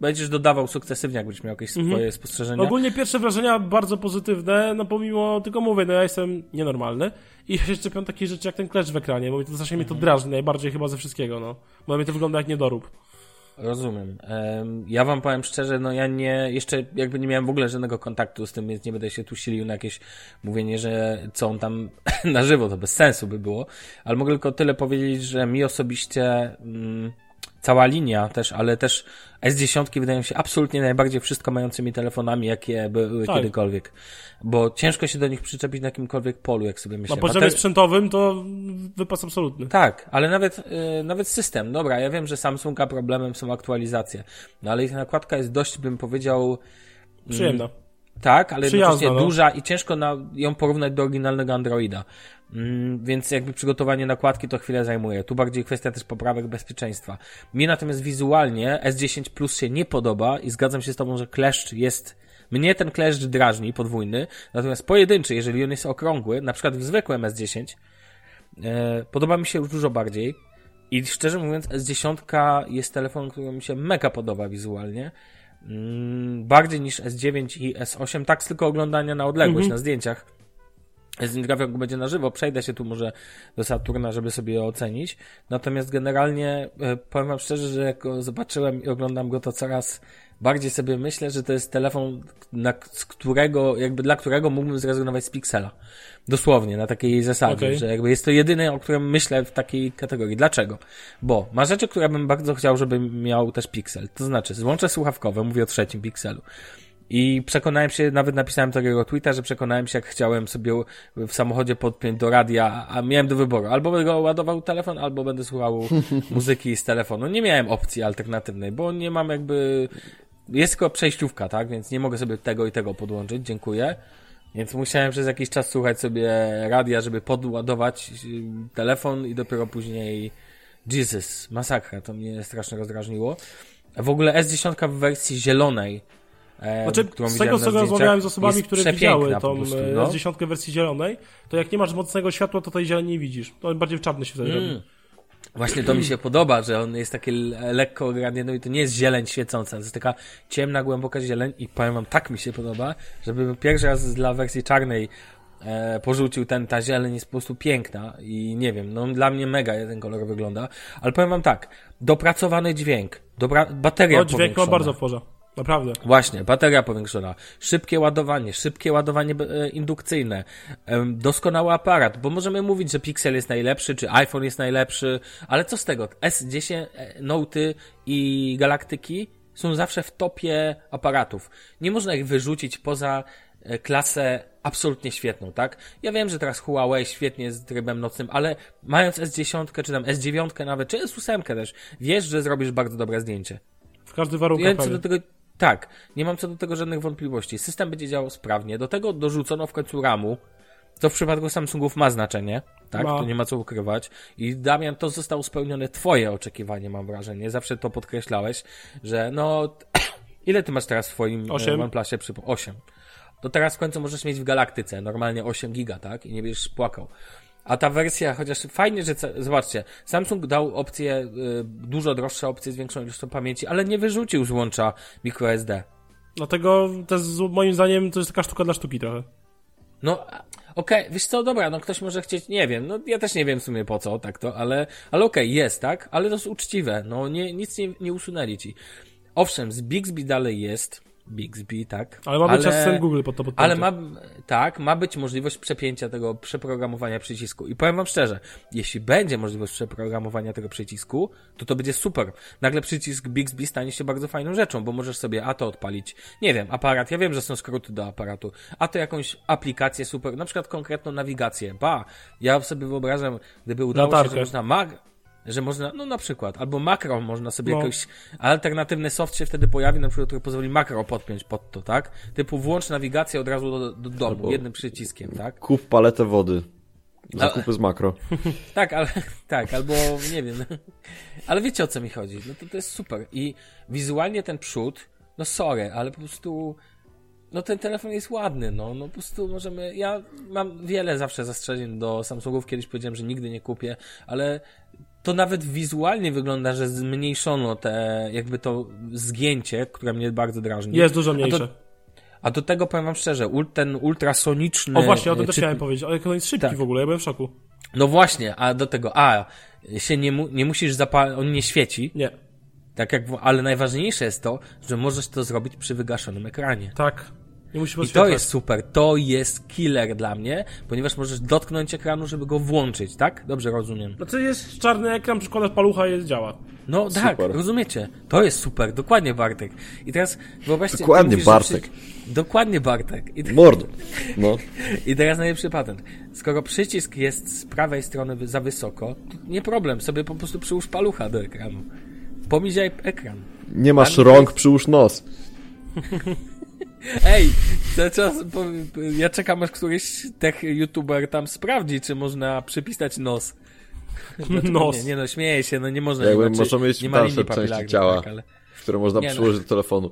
będziesz dodawał sukcesywnie, jakbyś miał jakieś Mhm. swoje spostrzeżenia. Ogólnie pierwsze wrażenia bardzo pozytywne, no pomimo, tylko mówię, no ja jestem nienormalny i ja się czepiam takich rzeczy jak ten klesz w ekranie, bo to strasznie mnie to Mhm. drażni, najbardziej chyba ze wszystkiego, no. Bo mnie to wygląda jak niedorób. Rozumiem. Em, Ja wam powiem szczerze, no ja nie, jeszcze jakby nie miałem w ogóle żadnego kontaktu z tym, więc nie będę się tu silił na jakieś mówienie, że co on tam na żywo, to bez sensu by było. Ale mogę tylko tyle powiedzieć, że mi osobiście mm, cała linia też, ale też S10 wydają się absolutnie najbardziej wszystko mającymi telefonami, jakie były Tak. kiedykolwiek. Bo ciężko się do nich przyczepić na jakimkolwiek polu, jak sobie Na myślę. poziomie Bater- sprzętowym to wypas absolutny. tak, ale nawet, y, nawet system. Dobra, ja wiem, że Samsunga problemem są aktualizacje, no ale ich nakładka jest dość, bym powiedział, Przyjemna. Tak, ale jednocześnie no. duża i ciężko na, ją porównać do oryginalnego Androida. Mm, więc jakby przygotowanie nakładki to chwilę zajmuje. Tu bardziej kwestia też poprawek bezpieczeństwa. Mnie natomiast wizualnie S10 Plus się nie podoba i zgadzam się z tobą, że kleszcz jest mnie ten kleszcz drażni, podwójny, natomiast pojedynczy, jeżeli on jest okrągły, na przykład w zwykłym S10, e, podoba mi się już dużo bardziej. I szczerze mówiąc, S10 jest telefonem, który mi się mega podoba wizualnie. Mm, bardziej niż S9 i S8, tak z tylko oglądania na odległość, Mhm. na zdjęciach. Jestem ciekaw, jak będzie na żywo. Przejdę się tu może do Saturna, żeby sobie je ocenić. Natomiast generalnie e, powiem wam szczerze, że jak go zobaczyłem i oglądam go, to coraz bardziej sobie myślę, że to jest telefon, na, z którego, jakby dla którego mógłbym zrezygnować z Pixela. Dosłownie, na takiej zasadzie, Okej. że jakby jest to jedyny, o którym myślę w takiej kategorii. Dlaczego? Bo ma rzeczy, które bym bardzo chciał, żeby miał też Pixel. To znaczy, złącze słuchawkowe, mówię o trzecim Pixelu. I przekonałem się, nawet napisałem takiego tweeta, że przekonałem się, jak chciałem sobie w samochodzie podpiąć do radia, a miałem do wyboru. Albo będę ładował telefon, albo będę słuchał muzyki z telefonu. Nie miałem opcji alternatywnej, bo nie mam jakby... Jest tylko przejściówka, tak? Więc nie mogę sobie tego i tego podłączyć. Dziękuję. Więc musiałem przez jakiś czas słuchać sobie radia, żeby podładować y, telefon i dopiero później Jesus, masakra, to mnie strasznie rozdrażniło. W ogóle S10 w wersji zielonej, Znaczy, z tego co rozmawiałem z osobami, które widziały tą prostu, e, no. S10 wersji zielonej, to jak nie masz mocnego światła, to tej zieleni nie widzisz. To bardziej w czarny się wtedy robi. Mm. Właśnie to mi się podoba, że on jest taki le- lekko ograny, no i to nie jest zieleń świecąca, to jest taka ciemna, głęboka zieleń i powiem wam, tak mi się podoba, żeby pierwszy raz dla wersji czarnej e, porzucił ten, ta zieleń jest po prostu piękna i nie wiem, no dla mnie mega ten kolor wygląda, ale powiem wam tak, dopracowany dźwięk, dobra, bateria No, dźwięk ma bardzo w porze. Naprawdę. Właśnie, bateria powiększona, szybkie ładowanie, szybkie ładowanie e, indukcyjne, doskonały aparat, bo możemy mówić, że Pixel jest najlepszy, czy iPhone jest najlepszy, ale co z tego? S10, e, Note i Galaktyki są zawsze w topie aparatów. Nie można ich wyrzucić poza e, klasę absolutnie świetną, tak? Ja wiem, że teraz Huawei świetnie z trybem nocnym, ale mając S10, czy tam S9 nawet, czy S8 też, wiesz, że zrobisz bardzo dobre zdjęcie. W każdym Ja warunku. co do tego, tak, nie mam co do tego żadnych wątpliwości. System będzie działał sprawnie. Do tego dorzucono w końcu RAMu, co w przypadku Samsungów ma znaczenie, tak? Ma. To nie ma co ukrywać. I Damian, to zostało spełnione twoje oczekiwanie, mam wrażenie. Zawsze to podkreślałeś, że no, ile ty masz teraz w swoim Osiem. Osiem. OnePlusie? Przy... 8. To teraz w końcu możesz mieć w Galaktyce, normalnie 8 giga, tak? I nie będziesz płakał. A ta wersja, chociaż fajnie, że, zobaczcie, Samsung dał opcję, y, dużo droższe opcje z większą ilością pamięci, ale nie wyrzucił złącza microSD. Dlatego to jest, moim zdaniem to jest taka sztuka dla sztuki trochę. No, okej, wiesz co, dobra, no ktoś może chcieć, nie wiem, no ja też nie wiem w sumie po co, tak to, ale, ale okej, jest, tak? Ale to jest uczciwe, no nie, nic nie, nie usunęli ci. Owszem, z Bixby dalej jest, Bixby, tak? Ale ma być asystent Google pod to podpięty. Ale ma, tak, ma być możliwość przepięcia tego przeprogramowania przycisku. I powiem wam szczerze, jeśli będzie możliwość przeprogramowania tego przycisku, to to będzie super. Nagle przycisk Bixby stanie się bardzo fajną rzeczą, bo możesz sobie a to odpalić, nie wiem, aparat, ja wiem, że są skróty do aparatu, a to jakąś aplikację super, na przykład konkretną nawigację. Ba, ja sobie wyobrażam, gdyby udało się, Latarkę. że można mag że można, no na przykład, albo makro można sobie No. jakoś, alternatywny soft się wtedy pojawi, na przykład, który pozwoli makro podpiąć pod to, tak? Typu włącz nawigację od razu do, do domu, Albo- jednym przyciskiem, tak? Kup paletę wody. Zakupy z makro. Tak, ale, tak, albo, nie wiem, ale wiecie o co mi chodzi, no to to jest super i wizualnie ten przód, no sorry, ale po prostu, no ten telefon jest ładny, no, no po prostu możemy, ja mam wiele zawsze zastrzeżeń do Samsungów, kiedyś powiedziałem, że nigdy nie kupię, ale to nawet wizualnie wygląda, że zmniejszono te, jakby to zgięcie, które mnie bardzo drażni. Jest dużo mniejsze. a do tego powiem wam szczerze, ten ultrasoniczny... O właśnie, o tym e, też chciałem powiedzieć, ale jak on jest szybki Tak. w ogóle, ja byłem w szoku. No właśnie, a do tego, a, się nie, mu, nie musisz zapalić, on nie świeci, Nie. tak jak, ale najważniejsze jest to, że możesz to zrobić przy wygaszonym ekranie. Tak. Nie musisz I to jest super, to jest killer dla mnie, ponieważ możesz dotknąć ekranu, żeby go włączyć, tak? Dobrze rozumiem. Znaczy jest czarny ekran, przykładasz palucha i jest działa. No tak, Super. rozumiecie. To jest super, dokładnie Bartek. I teraz wyobraźcie... Dokładnie, mówisz, Bartek. przy- Dokładnie Bartek. I, Mordo. No. I teraz najlepszy patent. Skoro przycisk jest z prawej strony za wysoko, to nie problem, sobie po prostu przyłóż palucha do ekranu. Pomiziaj ekran. Nie masz rąk, przyłóż nos. Ej, cały czas, ja czekam aż któryś tech youtuber tam sprawdzi, czy można przypisać nos. Nos. Nie, nie no, śmieję się, no nie można. Jakby nie ma, czy- możemy mieć nie ma dalsze części ciała. Tak, ale... Które można Nie, no. przyłożyć do telefonu.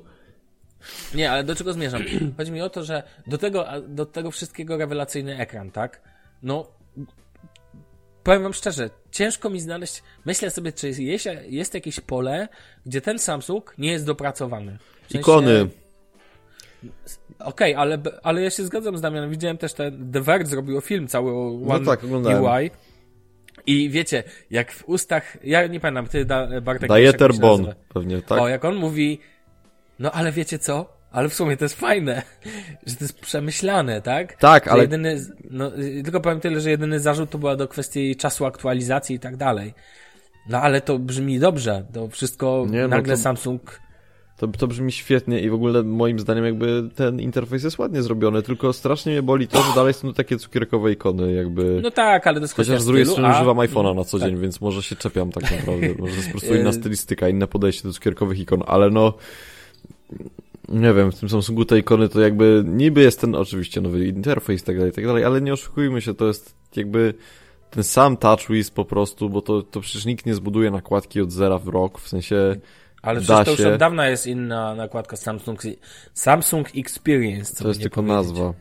Nie, ale do czego zmierzam? Chodzi mi o to, że do tego, a do tego wszystkiego rewelacyjny ekran, tak? No, powiem wam szczerze, ciężko mi znaleźć, myślę sobie, czy jest, jest jakieś pole, gdzie ten Samsung nie jest dopracowany. W sensie- Ikony. Okej, ale, ale ja się zgadzam z Damianem, widziałem też ten, The Verge zrobiło film cały o One tak, oglądałem. UI. I wiecie, jak w ustach, ja nie pamiętam, ty da, Bartek... się Bon. nazywa. Pewnie, tak? O, jak on mówi, no ale wiecie co? Ale w sumie to jest fajne, że to jest przemyślane, tak? Tak, Że ale- Jedyny, no, tylko powiem tyle, że jedyny zarzut to była do kwestii czasu aktualizacji i tak dalej. No ale to brzmi dobrze, to wszystko Nie, no nagle to- Samsung... To, to brzmi świetnie i w ogóle moim zdaniem jakby ten interfejs jest ładnie zrobiony, tylko strasznie mnie boli to, że dalej są to takie cukierkowe ikony, jakby... No tak, ale to jest Chociaż z drugiej stylu, strony a- używam iPhone'a na co dzień, więc może się czepiam tak naprawdę. Może to jest po prostu inna E, stylistyka, inne podejście do cukierkowych ikon, ale no... Nie wiem, w tym Samsungu te ikony to jakby niby jest ten oczywiście nowy interfejs i tak dalej, i tak dalej, ale nie oszukujmy się, to jest jakby ten sam TouchWiz po prostu, bo to, to przecież nikt nie zbuduje nakładki od zera w rok, w sensie Ale da przecież to już od dawna jest inna nakładka Samsung, Samsung Experience. co to jest nie tylko powiedzieć. nazwa.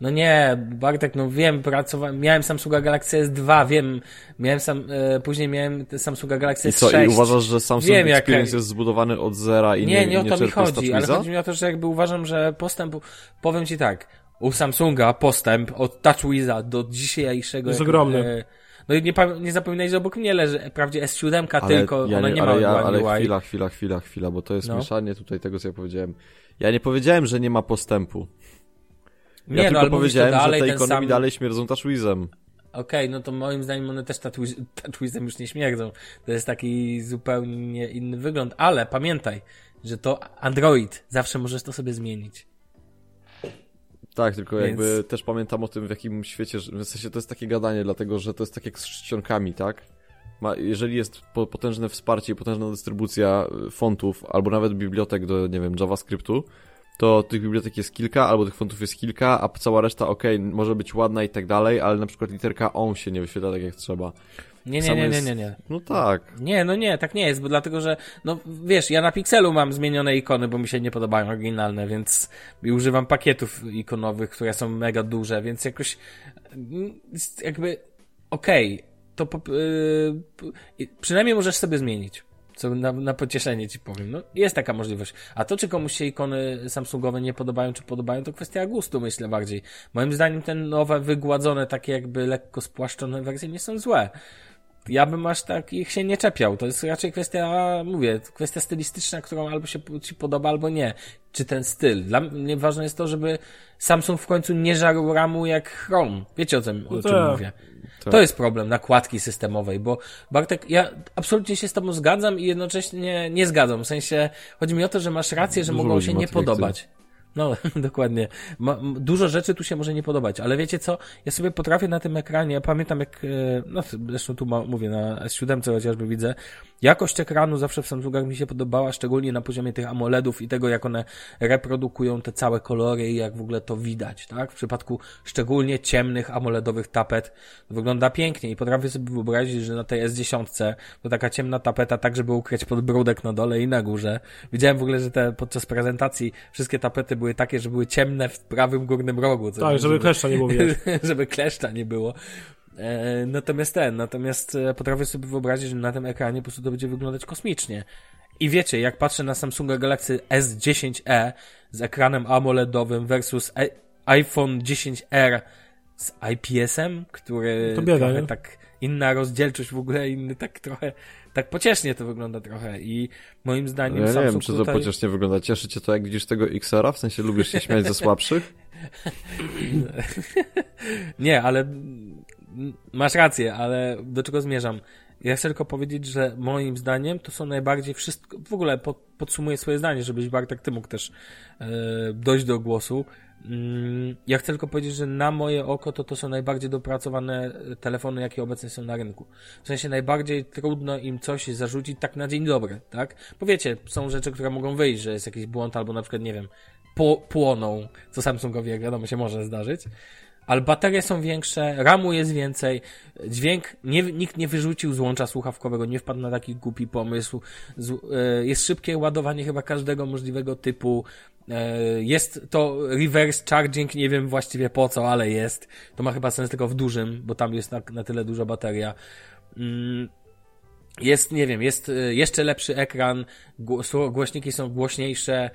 No nie, Bartek, no wiem, pracowałem, miałem Samsunga Galaxy S2, wiem, miałem sam, e, później miałem Samsunga Galaxy I S6. co, i uważasz, że Samsung Wiem, Experience jest zbudowany od zera i nie, Nie, nie o to mi chodzi, ale chodzi mi o to, że jakby uważam, że postęp, powiem ci tak, u Samsunga postęp od TouchWiza do dzisiejszego... Jest jak- ogromny. e, No i nie, nie zapominaj, że obok mnie leży wprawdzie S7, Ale tylko ja ona nie, ma ale, ja, ale UI. chwila, chwila, chwila, chwila, bo to jest No. mieszanie tutaj tego, co ja powiedziałem. Ja nie powiedziałem, że nie ma postępu. Ja Nie, no, tylko to powiedziałem, dalej, że te ikony sam... mi dalej śmierdzą TouchWizem. Okej, no to moim zdaniem one też TouchWizem już nie śmierdzą. To jest taki zupełnie inny wygląd, ale pamiętaj, że to Android. Zawsze możesz to sobie zmienić. Tak, tylko Więc- jakby też pamiętam o tym, w jakim świecie, w sensie to jest takie gadanie, dlatego że to jest tak jak z czcionkami, tak? Ma, jeżeli jest po, potężne wsparcie i potężna dystrybucja y, fontów, albo nawet bibliotek do, nie wiem, JavaScriptu, to tych bibliotek jest kilka, albo tych fontów jest kilka, a cała reszta, okej, może być ładna i tak dalej, ale na przykład literka on się nie wyświetla tak jak trzeba. Nie, nie, nie, nie, nie, nie. No tak. Nie, no nie, tak nie jest, bo dlatego, że, no wiesz, ja na Pixelu mam zmienione ikony, bo mi się nie podobają oryginalne, więc i używam pakietów ikonowych, które są mega duże, więc jakoś mm, jakby okej, to po, yy, przynajmniej możesz sobie zmienić. Co na, na pocieszenie ci powiem. No, jest taka możliwość. A to, czy komuś się ikony Samsungowe nie podobają, czy podobają, to kwestia gustu, myślę bardziej. Moim zdaniem te nowe, wygładzone, takie jakby lekko spłaszczone wersje nie są złe ja bym aż tak ich się nie czepiał. To jest raczej kwestia, mówię, kwestia stylistyczna, którą albo się ci podoba, albo nie. Czy ten styl. Dla mnie ważne jest to, żeby Samsung w końcu nie żarł ramu jak Chrome. Wiecie o tym, o czym tak. mówię. Tak. To jest problem nakładki systemowej, bo Bartek, ja absolutnie się z tobą zgadzam i jednocześnie nie zgadzam. W sensie, chodzi mi o to, że masz rację, że Dużo mogą się nie podobać. No, dokładnie. Ma, dużo rzeczy tu się może nie podobać, ale wiecie co? Ja sobie potrafię na tym ekranie, pamiętam jak, e, no zresztą tu ma, mówię, na S7 chociażby widzę, jakość ekranu zawsze w Samsungach mi się podobała, szczególnie na poziomie tych AMOLEDów i tego, jak one reprodukują te całe kolory i jak w ogóle to widać, tak? W przypadku szczególnie ciemnych AMOLEDowych tapet wygląda pięknie i potrafię sobie wyobrazić, że na tej S10 to taka ciemna tapeta tak, żeby ukryć podbródek na dole i na górze. Widziałem w ogóle, że te podczas prezentacji wszystkie tapety były takie, że były ciemne w prawym górnym rogu. Tak, nie? żeby kleszcza nie było widać. żeby kleszcza nie było. E, natomiast ten, natomiast e, potrafię sobie wyobrazić, że na tym ekranie po prostu to będzie wyglądać kosmicznie. I wiecie, jak patrzę na Samsunga Galaxy S10e z ekranem AMOLEDowym versus iPhone 10R z IPS-em, który To bieda, nie? tak inna rozdzielczość w ogóle, inny tak trochę, tak pociesznie to wygląda trochę i moim zdaniem Ja nie Samsung wiem, czy to tutaj... pociesznie wygląda. Cieszy cię to, jak widzisz tego XR-a? W sensie lubisz się śmiać ze słabszych? Nie, ale masz rację, ale do czego zmierzam? Ja chcę tylko powiedzieć, że moim zdaniem to są najbardziej wszystko, w ogóle pod, podsumuję swoje zdanie, żebyś Bartek, ty mógł też e, dojść do głosu. Mm, ja chcę tylko powiedzieć, że na moje oko to to są najbardziej dopracowane telefony, jakie obecnie są na rynku. W sensie najbardziej trudno im coś zarzucić tak na dzień dobry, tak? Bo wiecie, są rzeczy, które mogą wyjść, że jest jakiś błąd albo na przykład, nie wiem, po, płoną, co Samsungowi, jak wiadomo, się może zdarzyć. Ale baterie są większe, ramu jest więcej, dźwięk, nie, nikt nie wyrzucił złącza słuchawkowego, nie wpadł na taki głupi pomysł. Z, e, jest szybkie ładowanie chyba każdego możliwego typu. E, jest to reverse charging, nie wiem właściwie po co, ale jest. To ma chyba sens tylko w dużym, bo tam jest na, na tyle duża bateria. Mm, jest, nie wiem, jest e, jeszcze lepszy ekran, głośniki są głośniejsze.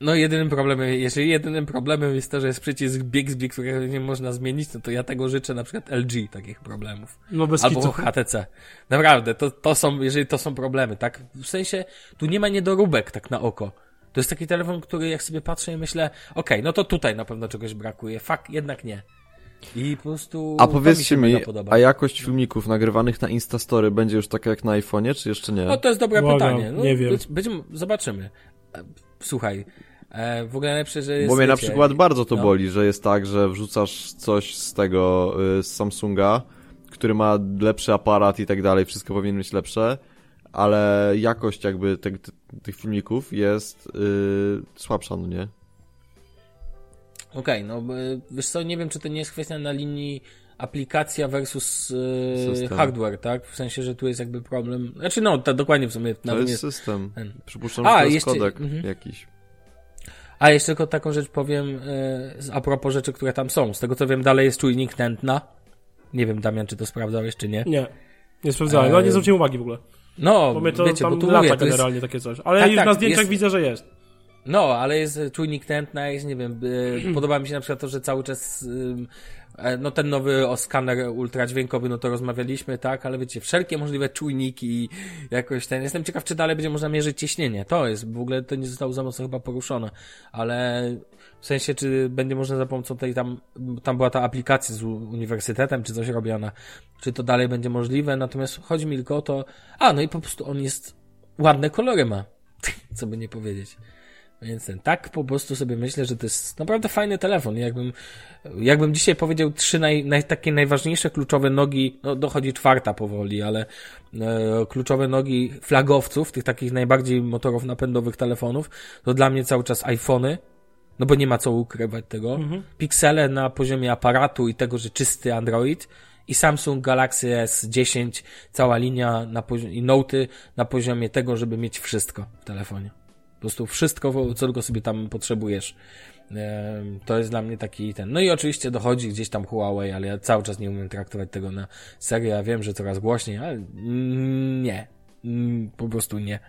No jedynym problemem, jeżeli jedynym problemem jest to, że jest przycisk Bixby, którego nie można zmienić, no to ja tego życzę na przykład LG takich problemów. No bez Albo kitu. HTC. Naprawdę, to, to są, jeżeli to są problemy, tak? W sensie, tu nie ma niedoróbek tak na oko. To jest taki telefon, który jak sobie patrzę i myślę, okej, no to tutaj na pewno czegoś brakuje. Fakt, jednak nie. I po prostu. A powiedzcie się mi, podoba. a jakość filmików nagrywanych na Instastory będzie już taka jak na iPhone'ie, czy jeszcze nie? No to jest dobre Błagam, pytanie. No, nie wiem. Być, być, zobaczymy. Słuchaj, e, w ogóle najlepsze, że jest. Bo mnie na wiecie, przykład bardzo to no. boli, że jest tak, że wrzucasz coś z tego, y, z Samsunga, który ma lepszy aparat i tak dalej, wszystko powinien mieć lepsze, ale jakość jakby te, te, tych filmików jest y, słabsza, no nie? Okej, no bo, e, wiesz co, nie wiem, czy to nie jest kwestia na linii aplikacja versus System. hardware, tak? W sensie, że tu jest jakby problem. Znaczy, no, to dokładnie w sumie. To jest nie- system. ten. Przypuszczam, A, że to jest jeszcze- kodek mhm. jakiś. A jeszcze tylko taką rzecz powiem z- a propos rzeczy, które tam są. Z tego co wiem, dalej jest czujnik tętna. Nie wiem, Damian, czy to sprawdzałeś, czy nie. Nie. Nie sprawdzałem, no nie Eee, zwróciłem uwagi w ogóle. No, Bo mnie to wiecie, tam bo tu lata mówię, to jest, generalnie takie coś. Ale Tak, już tak, na zdjęciach jest- widzę, że jest. No, ale jest czujnik tętna, jest, nie wiem, e, podoba mi się na przykład to, że cały czas, no ten nowy o skaner ultradźwiękowy, no to rozmawialiśmy, tak, ale wiecie, wszelkie możliwe czujniki i jakoś ten, jestem ciekaw, czy dalej będzie można mierzyć ciśnienie, to jest, w ogóle to nie zostało za mocno chyba poruszone, ale w sensie, czy będzie można za pomocą tej tam, tam była ta aplikacja z uniwersytetem, czy coś robiona, czy to dalej będzie możliwe, natomiast chodzi mi tylko o to, a, no i po prostu on jest, ładne kolory ma, co by nie powiedzieć. Więc ten, tak po prostu sobie myślę, że to jest naprawdę fajny telefon. Jakbym, jakbym dzisiaj powiedział trzy naj, naj, takie najważniejsze kluczowe nogi, no dochodzi czwarta powoli, ale e, kluczowe nogi flagowców, tych takich najbardziej motorów napędowych telefonów, to dla mnie cały czas iPhony, no bo nie ma co ukrywać tego. Pixele na poziomie aparatu i tego, że czysty Android i Samsung Galaxy S10, cała linia na poziomie, i Noty na poziomie tego, żeby mieć wszystko w telefonie. Po prostu wszystko, co tylko sobie tam potrzebujesz. To jest dla mnie taki ten. No i oczywiście dochodzi gdzieś tam Huawei, ale ja cały czas nie umiem traktować tego na serio. Ja wiem, że coraz głośniej, ale mm, nie. Mm, Po prostu nie.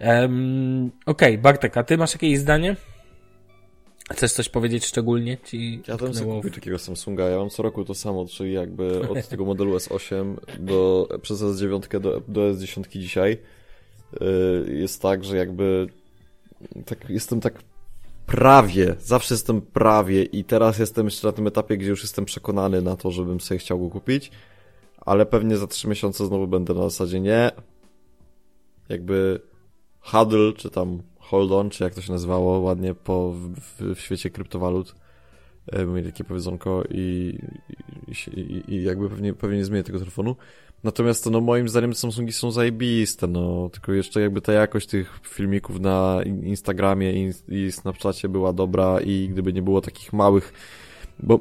Um, Okej, Bartek, a ty masz jakieś zdanie? Chcesz coś powiedzieć szczególnie? Ci Ja tam sobie kupił takiego Samsunga, ja mam co roku to samo, czyli jakby od tego modelu S8 do, przez S9 do, do S10 dzisiaj yy, jest tak, że jakby tak, jestem tak prawie, zawsze jestem prawie i teraz jestem jeszcze na tym etapie, gdzie już jestem przekonany na to, żebym sobie chciał go kupić, ale pewnie za 3 miesiące znowu będę na zasadzie nie. Jakby huddle, czy tam hold on, czy jak to się nazywało ładnie po, w, w świecie kryptowalut. E, Mieli takie powiedzonko i, i, i, i jakby pewnie, pewnie nie zmienię tego telefonu. Natomiast to, no moim zdaniem Samsungi są zajebiste, no tylko jeszcze jakby ta jakość tych filmików na in- Instagramie i, i Snapchacie była dobra i gdyby nie było takich małych, bo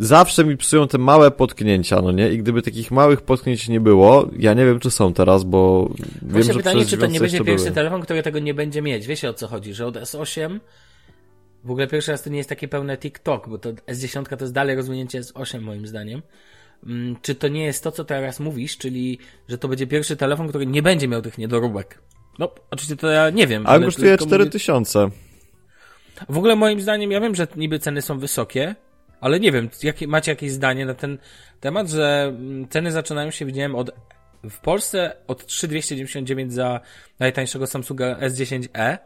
zawsze mi psują te małe potknięcia, no nie? I gdyby takich małych potknięć nie było, ja nie wiem czy są teraz, bo wiem, Właśnie że pytanie, czy to nie będzie pierwszy były. telefon, który tego nie będzie mieć. Wiecie o co chodzi, że od S8 w ogóle pierwszy raz to nie jest takie pełne TikTok, bo to S10 to jest dalej rozwinięcie S8 moim zdaniem. Mm, czy to nie jest to, co teraz mówisz, czyli, że to będzie pierwszy telefon, który nie będzie miał tych niedoróbek. No, oczywiście to ja nie wiem. Ale, kosztuje tylko mówię- 4000. W ogóle moim zdaniem, ja wiem, że niby ceny są wysokie, ale nie wiem, jakie, macie jakieś zdanie na ten temat, że mm, ceny zaczynają się, widziałem, od w Polsce od 3299 za najtańszego Samsunga S10e.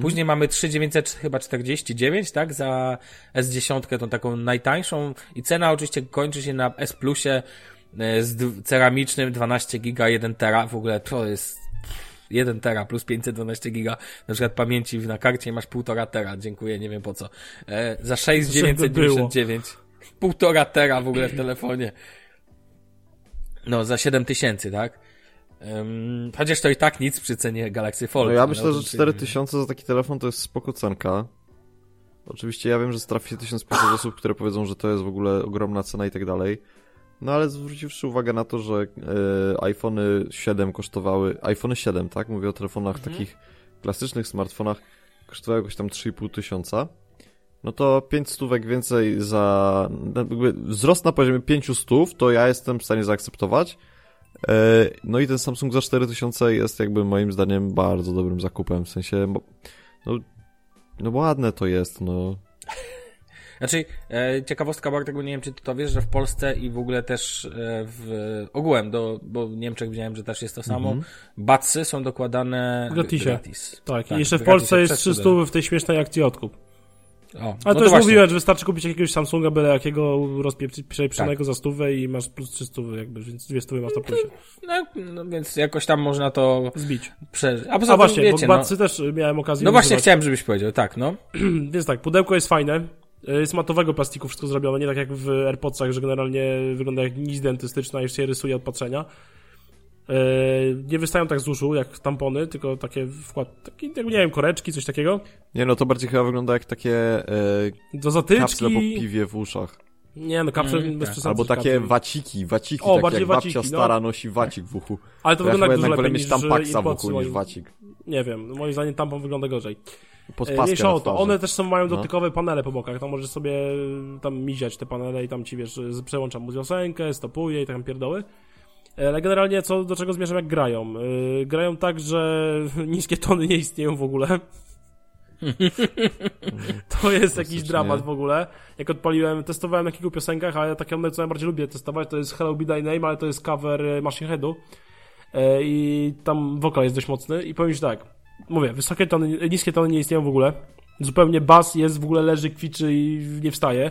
Później mamy 3900 chyba 49, tak? Za S10 tą taką najtańszą i cena oczywiście kończy się na S Plusie e, z ceramicznym 12 giga 1 tera. W ogóle to jest 1 tera plus 512 giga na przykład pamięci na karcie masz 1,5 tera. Dziękuję, nie wiem po co. E, za 6,999. 1,5 tera w ogóle w telefonie. No, za 7000, tak? Um, chociaż to i tak nic przy cenie Galaxy Fold. No ja myślę, że tym się- 4000 za taki telefon to jest spoko cenka. Oczywiście ja wiem, że trafi się 1500 osób, które powiedzą, że to jest w ogóle ogromna cena i tak dalej. No ale zwróciwszy uwagę na to, że e, iPhony 7 kosztowały, iPhony 7, tak? Mówię o telefonach takich klasycznych smartfonach, kosztowały jakoś tam 3,5 tysiąca. No to 5 stówek więcej za, jakby wzrost na poziomie 5 stów, to ja jestem w stanie zaakceptować. E, No i ten Samsung za 4000 jest jakby moim zdaniem bardzo dobrym zakupem, w sensie, bo- no, no ładne to jest, no. Znaczy, e, ciekawostka Bartek, bo nie wiem, czy ty to wiesz, że w Polsce i w ogóle też e, w ogółem, do, bo w Niemczech widziałem, że też jest to samo, Mhm. batsy są dokładane gratis. Tak, i jeszcze w Polsce jest przez 300 studium. w tej śmiesznej akcji odkup. O, Ale no to już właśnie. mówiłem, że wystarczy kupić jakiegoś Samsunga byle jakiego rozpieprzonego za stówę i masz plus 300 jakby, więc dwie stówy masz na plusie. No, no, więc jakoś tam można to Zbić. przeżyć. A poza A tym, właśnie, wiecie, bo no, też miałem okazję no właśnie używać. chciałem, żebyś powiedział, tak, no. Więc tak, pudełko jest fajne. Y, Jest matowego plastiku wszystko zrobione, nie tak jak w AirPodsach, że generalnie wygląda jak nic dentystyczna już się rysuje od patrzenia. Y, Nie wystają tak z uszu jak tampony, tylko takie wkład, takie, jak nie wiem, koreczki, coś takiego. Nie no, to bardziej chyba wygląda jak takie e, Do kapsle po zatyczki. piwie w uszach. Nie no, kapsle Mm, bez tak. przesady. Albo takie kapsle. waciki, waciki, O, takie bardziej jak babcia waciki, no. stara nosi wacik w uchu. Ale to ja wygląda dużo lepiej mieć niż tampaksa w uchu niż wacik. Nie wiem, moim zdaniem tampon wygląda gorzej. Pod E, paskę Mniejsza na o to. One też są, mają No. dotykowe panele po bokach. Tam możesz sobie tam miziać te panele i tam ci wiesz, przełączam mu piosenkę, stopuje i tam pierdoły. Ale generalnie co do czego zmierzam, jak grają. Yy, grają tak, że niskie tony nie istnieją w ogóle. to jest jakiś dramat w ogóle. Jak odpaliłem, testowałem na kilku piosenkach, ale takie one, co najbardziej lubię testować, to jest Hello Be Thy Name, ale to jest cover y, Machine Headu. E, I tam wokal jest dość mocny. I powiem ci tak, mówię, wysokie tony, niskie tony nie istnieją w ogóle. Zupełnie bas jest, w ogóle leży, kwiczy i nie wstaje.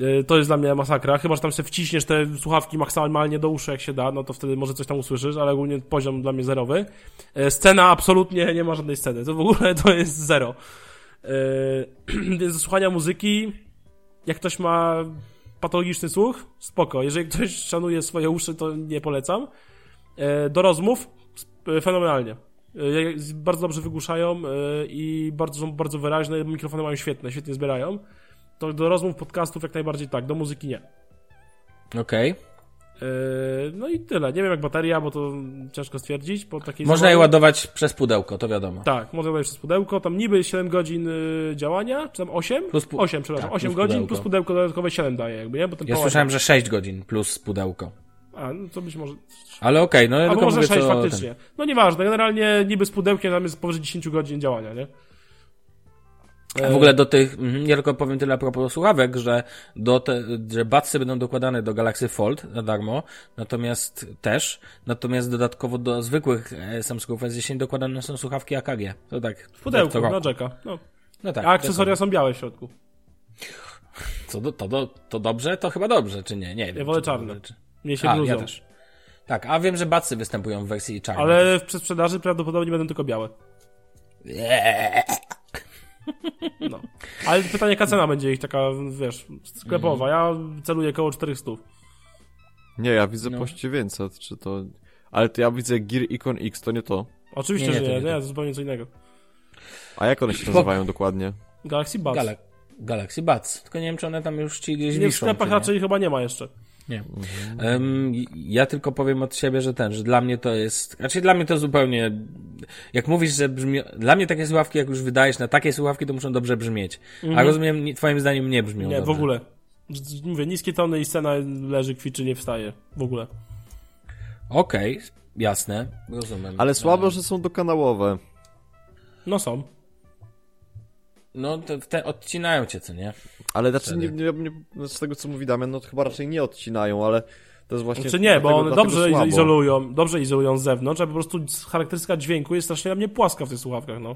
E, To jest dla mnie masakra. Chyba, że tam sobie wciśniesz te słuchawki maksymalnie do uszu, jak się da, no to wtedy może coś tam usłyszysz, ale ogólnie poziom dla mnie zerowy. E, Scena absolutnie nie ma żadnej sceny. To w ogóle to jest zero. E, Więc do słuchania muzyki, jak ktoś ma patologiczny słuch, spoko. Jeżeli ktoś szanuje swoje uszy, to nie polecam. Do rozmów fenomenalnie. Bardzo dobrze wygłuszają i bardzo, są bardzo wyraźne, mikrofony mają świetne, świetnie zbierają. To do rozmów, podcastów jak najbardziej tak, do muzyki nie. Okej. E, No i tyle. Nie wiem jak bateria, bo to ciężko stwierdzić. Po takiej Można je zabawie- ładować przez pudełko, to wiadomo. Tak, można ładować przez pudełko. Tam niby 7 godzin y, działania, czy tam 8? Plus pu- 8, przepraszam. tak, 8 plus godzin pudełko. plus pudełko dodatkowe 7 daje jakby, nie? Bo ten Ja power- słyszałem, że 6 godzin plus pudełko. A, no to być może... Ale okej, no ja Albo tylko może mówię, 6 co faktycznie. No nieważne, generalnie niby z pudełkiem tam jest powyżej 10 godzin działania, nie? W ogóle do tych, mhm, ja tylko powiem tyle a propos słuchawek, że do te, że batsy będą dokładane do Galaxy Fold na darmo, natomiast też, natomiast dodatkowo do zwykłych e, Samsungów S10 dokładane są słuchawki AKG. To tak. W pudełku, co na jacka. No. No tak. A akcesoria są białe w środku. To, to, to, to, to dobrze? To chyba dobrze, czy nie? Nie wiem. wolę czy to czarne. czy- Mnie się A, ja też. Tak, a wiem, że batsy występują w wersji czarnej. Ale w przedsprzedaży prawdopodobnie będą tylko białe. Eee. No. Ale pytanie, jaka cena będzie ich taka, wiesz, sklepowa. Ja celuję koło 400. Nie, ja widzę No. po 900, czy to... Ale to ja widzę Gear Icon X, to nie to. Oczywiście, Nie, nie, że to nie, nie nie, to. to zupełnie co innego. A jak one się nazywają dokładnie? Galaxy Buds. Gala Galaxy Buds. Tylko nie wiem, czy one tam już ci gdzieś Nie, w wiszą. sklepach czy nie. raczej chyba nie ma jeszcze. Nie. Em, ja tylko powiem od siebie, że ten, że dla mnie to jest, znaczy dla mnie to zupełnie, jak mówisz, że brzmi, dla mnie takie słuchawki, jak już wydajesz na takie słuchawki, to muszą dobrze brzmieć. A rozumiem, twoim zdaniem nie brzmią Mhm. Nie, dobrze. w ogóle. Mówię, niskie tony i scena leży, kwiczy, nie wstaje w ogóle. Okej, jasne, rozumiem. Ale słabo, że są dokanałowe. No są. No, to te odcinają cię, co nie? Ale znaczy, nie, nie, nie, z tego co mówi Damian, no to chyba raczej nie odcinają, ale to jest właśnie... Czy nie, bo dlatego- one dlatego dobrze słabo. izolują, dobrze izolują z zewnątrz, a po prostu charakterystyka dźwięku jest strasznie dla mnie płaska w tych słuchawkach, no.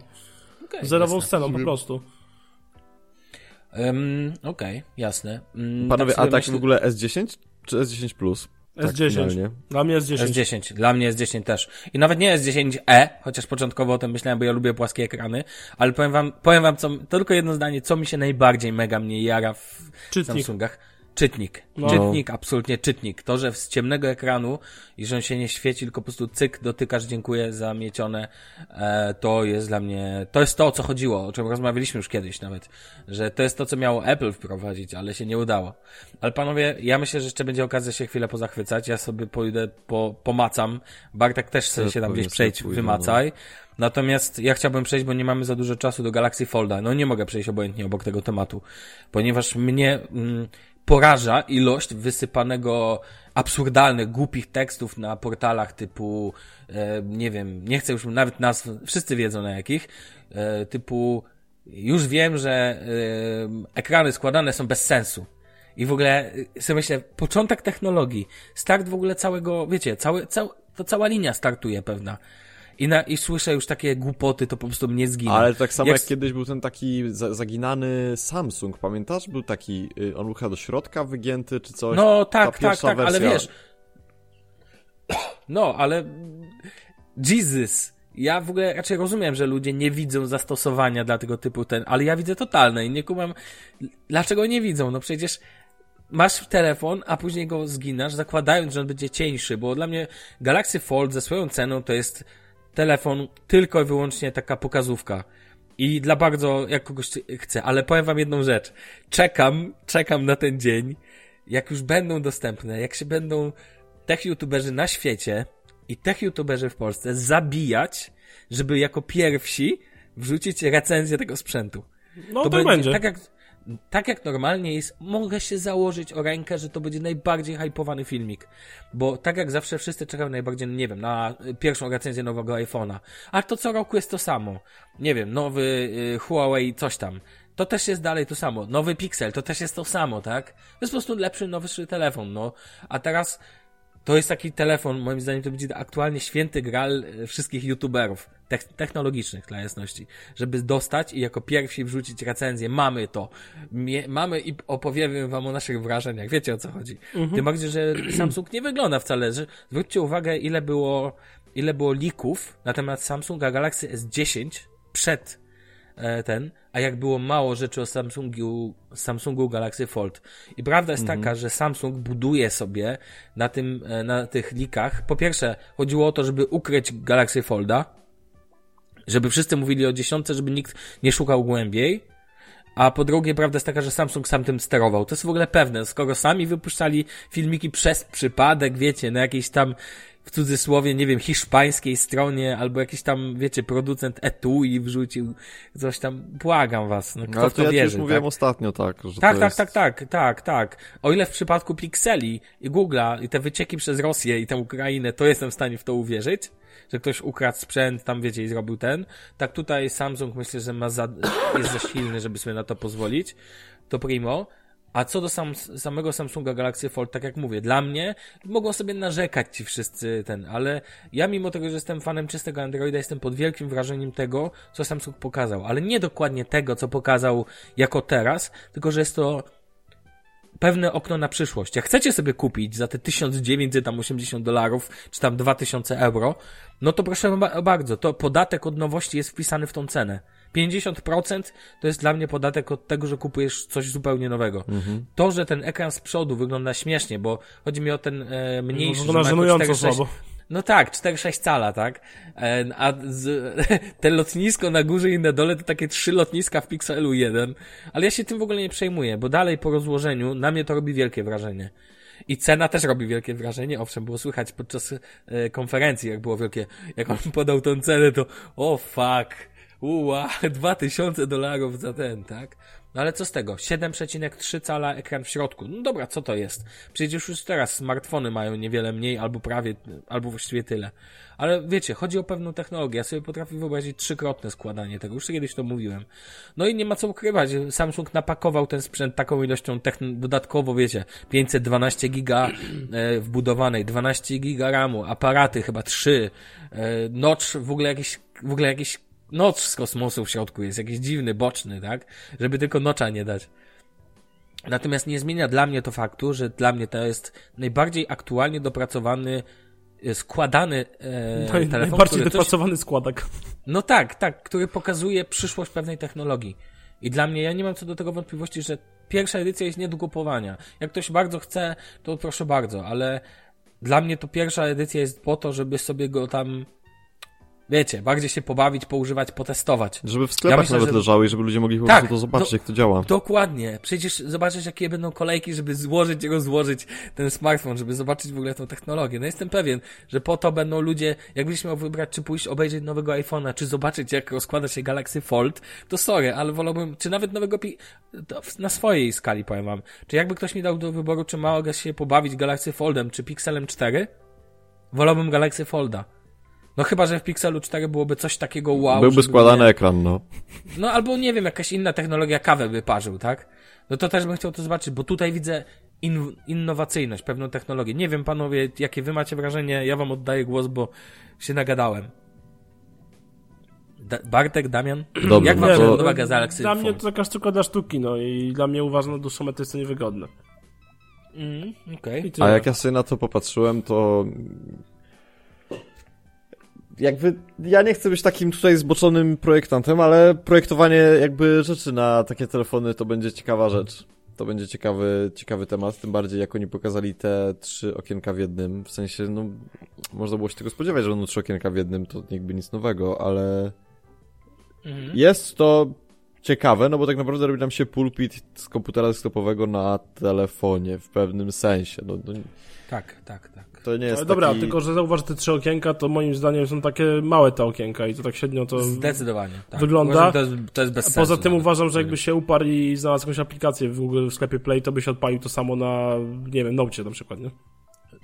Okay, Zerową sceną po prostu. Um, Okej, jasne. Mm, Panowie, sobie a tak myślę- w ogóle S10 czy S10 Plus? Tak, S10. finalnie. Dla mnie jest 10. S10, dla mnie S10 też. I nawet nie S10e, chociaż początkowo o tym myślałem, bo ja lubię płaskie ekrany, ale powiem wam, powiem wam co, tylko jedno zdanie, co mi się najbardziej mega mnie jara w Czytnik. Samsungach. Czytnik. No. Czytnik, absolutnie czytnik. To, że z ciemnego ekranu i że on się nie świeci, tylko po prostu cyk, dotykasz, dziękuję za miecione, e, to jest dla mnie, to jest to, o co chodziło, o czym rozmawialiśmy już kiedyś nawet, że to jest to, co miało Apple wprowadzić, ale się nie udało. Ale panowie, ja myślę, że jeszcze będzie okazja się chwilę pozachwycać, ja sobie pójdę, po, pomacam, Bartek też sobie Też się tam gdzieś sobie pójdę, wymacaj. Natomiast ja chciałbym przejść, bo nie mamy za dużo czasu do Galaxy Folda. No nie mogę przejść obojętnie obok tego tematu, ponieważ mnie mm, poraża ilość wysypanego absurdalnych, głupich tekstów na portalach typu, e, nie wiem, nie chcę już nawet nazw, wszyscy wiedzą na jakich, e, typu już wiem, że e, ekrany składane są bez sensu. I w ogóle sobie myślę, początek technologii, start w ogóle całego, wiecie, cały, cał, to cała linia startuje pewna. I, na, I słyszę już takie głupoty, to po prostu mnie zginie. Ale tak samo jak, Jak- kiedyś był ten taki za, zaginany Samsung, pamiętasz? Był taki, y, on był chyba do środka wygięty czy coś. No Ta tak, tak, tak, ale wersja. wiesz. No, ale. Jesus. Ja w ogóle raczej rozumiem, że ludzie nie widzą zastosowania dla tego typu ten, ale ja widzę totalne i nie kumam, dlaczego nie widzą. No przecież masz telefon, a później go zginasz, zakładając, że on będzie cieńszy, bo dla mnie Galaxy Fold ze swoją ceną to jest telefon tylko i wyłącznie taka pokazówka. I dla bardzo, jak kogoś chce, ale powiem wam jedną rzecz. Czekam, czekam na ten dzień, jak już będą dostępne, jak się będą tech youtuberzy na świecie i tech youtuberzy w Polsce zabijać, żeby jako pierwsi wrzucić recenzję tego sprzętu. No to, będzie. Tak jak, tak jak normalnie jest, mogę się założyć o rękę, że to będzie najbardziej hypowany filmik. Bo tak jak zawsze wszyscy czekają najbardziej, nie wiem, na y, pierwszą recenzję nowego iPhone'a. Ale to co roku jest to samo. Nie wiem, nowy y, Huawei coś tam. To też jest dalej to samo. Nowy Pixel, to też jest to samo, tak? To jest po prostu lepszy, nowszy telefon, no. A teraz to jest taki telefon, moim zdaniem to będzie aktualnie święty gral e, wszystkich youtuberów tech- technologicznych dla jasności, żeby dostać i jako pierwsi wrzucić recenzję. Mamy to. Mie- mamy i opowiemy wam o naszych wrażeniach. Wiecie o co chodzi. Tym bardziej, że Samsung nie wygląda wcale. Że, zwróćcie uwagę, ile było, ile było lików na temat Samsunga Galaxy S10 przed e, ten, a jak było mało rzeczy o Samsungu, Samsungu Galaxy Fold. I prawda jest taka, że Samsung buduje sobie na tym, e, na tych likach, po pierwsze, chodziło o to, żeby ukryć Galaxy Folda, żeby wszyscy mówili o dziesiątce, żeby nikt nie szukał głębiej, a po drugie, prawda jest taka, że Samsung sam tym sterował. To jest w ogóle pewne. Skoro sami wypuszczali filmiki przez przypadek, wiecie, na jakiejś tam, w cudzysłowie, nie wiem, hiszpańskiej stronie, albo jakiś tam, wiecie, producent etui wrzucił coś tam. Błagam was, no kto No, w to ja wierzy, już mówiłem tak? ostatnio, tak. Że Tak, tak, jest... tak, tak, tak, tak. O ile w przypadku Pixeli i Google'a i te wycieki przez Rosję i tę Ukrainę, to jestem w stanie w to uwierzyć, że ktoś ukradł sprzęt, tam wiecie, i zrobił ten, tak tutaj Samsung myślę, że ma za, jest za silny, żeby sobie na to pozwolić. To primo. A co do sam, samego Samsunga Galaxy Fold, tak jak mówię, dla mnie mogą sobie narzekać ci wszyscy ten, ale ja mimo tego, że jestem fanem czystego Androida, jestem pod wielkim wrażeniem tego, co Samsung pokazał, ale nie dokładnie tego, co pokazał jako teraz, tylko że jest to pewne okno na przyszłość. Jak chcecie sobie kupić za te 1980 dolarów, czy tam 2000 euro, no to proszę ba- bardzo, to podatek od nowości jest wpisany w tą cenę. 50% to jest dla mnie podatek od tego, że kupujesz coś zupełnie nowego. To, że ten ekran z przodu wygląda śmiesznie, bo chodzi mi o ten e, mniejszy, że Wygląda żenująco 4,6 słabo. no tak, 4-6 cala, tak? E, A z, te lotnisko na górze i na dole to takie trzy lotniska w Pixelu 1. Ale ja się tym w ogóle nie przejmuję, bo dalej po rozłożeniu na mnie to robi wielkie wrażenie. I cena też robi wielkie wrażenie. Owszem, było słychać podczas e, konferencji, jak było wielkie, jak on podał tą cenę, to o oh fuck, Uła, 2000 dolarów za ten, tak? No ale co z tego? 7,3 cala ekran w środku. No dobra, co to jest? Przecież już teraz smartfony mają niewiele mniej, albo prawie, albo właściwie tyle. Ale wiecie, chodzi o pewną technologię. Ja sobie potrafię wyobrazić trzykrotne składanie tego. Już kiedyś to mówiłem. No i nie ma co ukrywać. Samsung napakował ten sprzęt taką ilością techn- dodatkowo, wiecie, 512 giga e, wbudowanej, 12 giga RAMu, aparaty chyba 3, e, notch w ogóle jakiś, w ogóle jakiś notch z kosmosu w środku jest, jakiś dziwny, boczny, tak? Żeby tylko nocza nie dać. Natomiast nie zmienia dla mnie to faktu, że dla mnie to jest najbardziej aktualnie dopracowany, e, składany e, Naj, telefon, najbardziej który coś, dopracowany składak. no tak, tak, który pokazuje przyszłość pewnej technologii. I dla mnie, ja nie mam co do tego wątpliwości, że pierwsza edycja jest nie do kupowania. Jak ktoś bardzo chce, to proszę bardzo, ale dla mnie to pierwsza edycja jest po to, żeby sobie go tam, wiecie, bardziej się pobawić, poużywać, potestować. Żeby w sklepach myślę, nawet że- leżały i żeby ludzie mogli po Tak, prostu to zobaczyć, do- jak to działa. Dokładnie. Przecież zobaczysz, jakie będą kolejki, żeby złożyć i rozłożyć ten smartfon, żeby zobaczyć w ogóle tą technologię. No jestem pewien, że po to będą ludzie, jakbyś miał wybrać, czy pójść obejrzeć nowego iPhone'a, czy zobaczyć, jak rozkłada się Galaxy Fold, to sorry, ale wolałbym, czy nawet nowego pi- na swojej skali powiem wam. Czy jakby ktoś mi dał do wyboru, czy mogę się pobawić Galaxy Foldem, czy Pixelem 4, wolałbym Galaxy Folda. No chyba, że w Pixelu 4 byłoby coś takiego wow. Byłby składany mnie- ekran, no. no albo nie wiem, jakaś inna technologia kawę by parzył, tak? No to też bym chciał to zobaczyć, bo tutaj widzę in, innowacyjność, pewną technologię. Nie wiem, panowie, jakie wy macie wrażenie, ja wam oddaję głos, bo się nagadałem. Da Bartek, Damian? Dobrze, Jak wam no się to- podoba Galaxy Dla mnie to taka sztuka dla sztuki, no i dla mnie uważam na dłuższą metę jest to niewygodne. Mm, tyle. A jak ja sobie na to popatrzyłem, to... Jakby, ja nie chcę być takim tutaj zboczonym projektantem, ale projektowanie jakby rzeczy na takie telefony to będzie ciekawa rzecz. To będzie ciekawy, ciekawy temat, tym bardziej jak oni pokazali te trzy okienka w jednym. W sensie, no, można było się tego spodziewać, że będą trzy okienka w jednym, to jakby nic nowego, ale Mhm. jest to ciekawe, no bo tak naprawdę robi nam się pulpit z komputera desktopowego na telefonie w pewnym sensie. No, no Tak, tak, tak. to nie jest Ale dobra, taki... tylko że zauważ, te trzy okienka to moim zdaniem są takie małe te okienka i to tak średnio to... Zdecydowanie. Tak. Wygląda- Uważam, to, jest, to jest bez sensu. Poza tym nawet. uważam, że jakby się uparł i znalazł jakąś aplikację w Google w sklepie Play, to by się odpalił to samo na, nie wiem, Note na przykład, nie?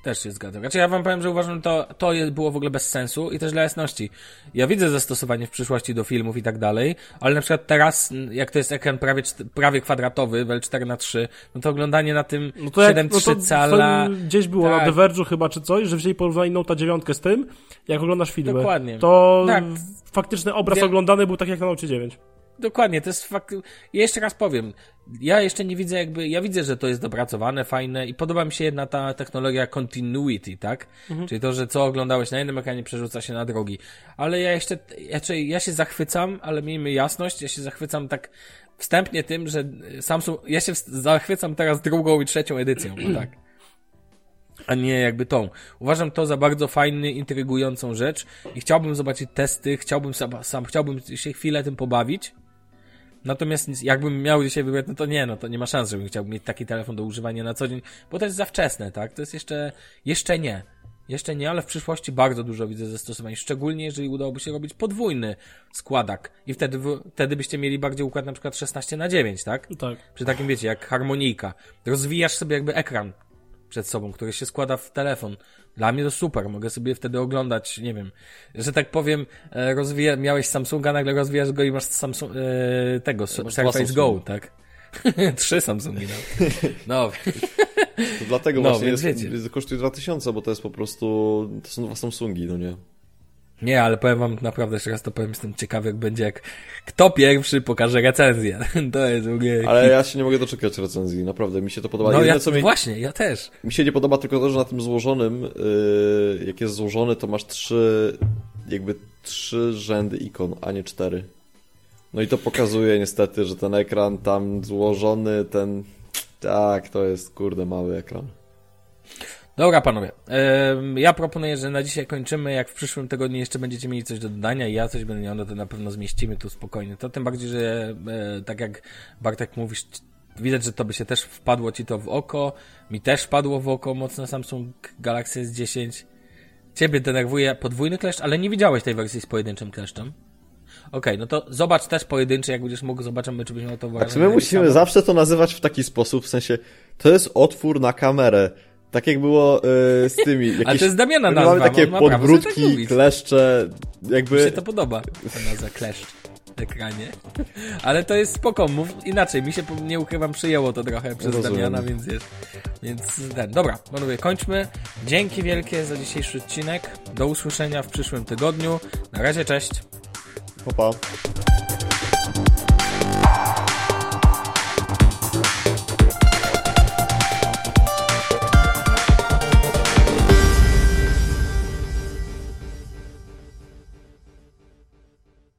Też się zgadzam. Znaczy ja wam powiem, że uważam, że to, to było w ogóle bez sensu i też dla jasności. Ja widzę zastosowanie w przyszłości do filmów i tak dalej, ale na przykład teraz, jak to jest ekran prawie, prawie kwadratowy, wel 4 na 3 no to oglądanie na tym No to jak, 7,3 no to cala... gdzieś było Tak. na The Verge'u chyba czy coś, że wzięli porównali Note 9 z tym, jak oglądasz filmy. Dokładnie. To Tak. faktyczny obraz oglądany był tak jak na Note 9. Dokładnie, to jest fakt. Ja jeszcze raz powiem. Ja jeszcze nie widzę jakby, ja widzę, że to jest dopracowane, fajne i podoba mi się jedna ta technologia continuity, tak? Czyli to, że co oglądałeś na jednym ekranie przerzuca się na drugi. Ale ja jeszcze, raczej ja się zachwycam, ale miejmy jasność, ja się zachwycam tak wstępnie tym, że Samsung, ja się zachwycam teraz drugą i trzecią edycją, bo tak. A nie jakby tą. Uważam to za bardzo fajny, intrygującą rzecz i chciałbym zobaczyć testy, chciałbym sam, sam chciałbym się chwilę tym pobawić. Natomiast jakbym miał dzisiaj wybrać, no to nie, no to nie ma szans, żebym chciał mieć taki telefon do używania na co dzień, bo to jest za wczesne, tak? To jest jeszcze, jeszcze nie. Jeszcze nie, ale w przyszłości bardzo dużo widzę zastosowań, szczególnie jeżeli udałoby się robić podwójny składak i wtedy, wtedy byście mieli bardziej układ na przykład 16 na 9, tak? Tak. Przy takim wiecie, jak harmonijka. Rozwijasz sobie jakby ekran przed sobą, który się składa w telefon. Dla mnie to super, mogę sobie wtedy oglądać, nie wiem, że tak powiem, e, rozwija, miałeś Samsunga, nagle rozwijasz go i masz Samsung, e, tego, masz Surface Go, tak? Trzy Samsungi, no. No, To dlatego No, właśnie jest, wiecie. kosztuje 2000, bo to jest po prostu, to są dwa Samsungi, no nie? Nie, ale powiem wam naprawdę, jeszcze raz to powiem, jestem ciekawy, jak będzie, jak kto pierwszy pokaże recenzję. To jest w ogóle... Ale ja się nie mogę doczekać recenzji, naprawdę, mi się to podoba. No Jedyne, ja, co mi, właśnie, ja też. mi się nie podoba tylko to, że na tym złożonym, yy, jak jest złożony, to masz trzy, jakby trzy rzędy ikon, a nie cztery. No i to pokazuje niestety, że ten ekran tam złożony, ten, tak, to jest kurde mały ekran. Dobra, panowie. Ja proponuję, że na dzisiaj kończymy. Jak w przyszłym tygodniu jeszcze będziecie mieli coś do dodania i ja coś będę miał, no to na pewno zmieścimy tu spokojnie. To tym bardziej, że e, tak jak Bartek mówisz, widać, że to by się też wpadło ci to w oko. Mi też wpadło w oko mocno Samsung Galaxy S10. Ciebie denerwuje podwójny kleszcz, ale nie widziałeś tej wersji z pojedynczym kleszczem. Okej, no to zobacz też pojedynczy, jak będziesz mógł, zobaczymy, czy byś miał to Tak, wrażenie. my musimy samo. zawsze to nazywać w taki sposób, w sensie, to jest otwór na kamerę. Tak jak było y, z tymi. Jakieś, to jest Damiana nazwa, Mamy takie ma tak podbródki, mówić. kleszcze, Mi się jakby... to podoba, ta nazwa kleszcz w ekranie. Ale to jest spoko, mów inaczej, mi się, nie ukrywam, przyjęło to trochę przez Rozumiem. Damiana, więc wiesz, więc ten, dobra, panowie, kończmy. Dzięki wielkie za dzisiejszy odcinek, do usłyszenia w przyszłym tygodniu, na razie, cześć. Opa.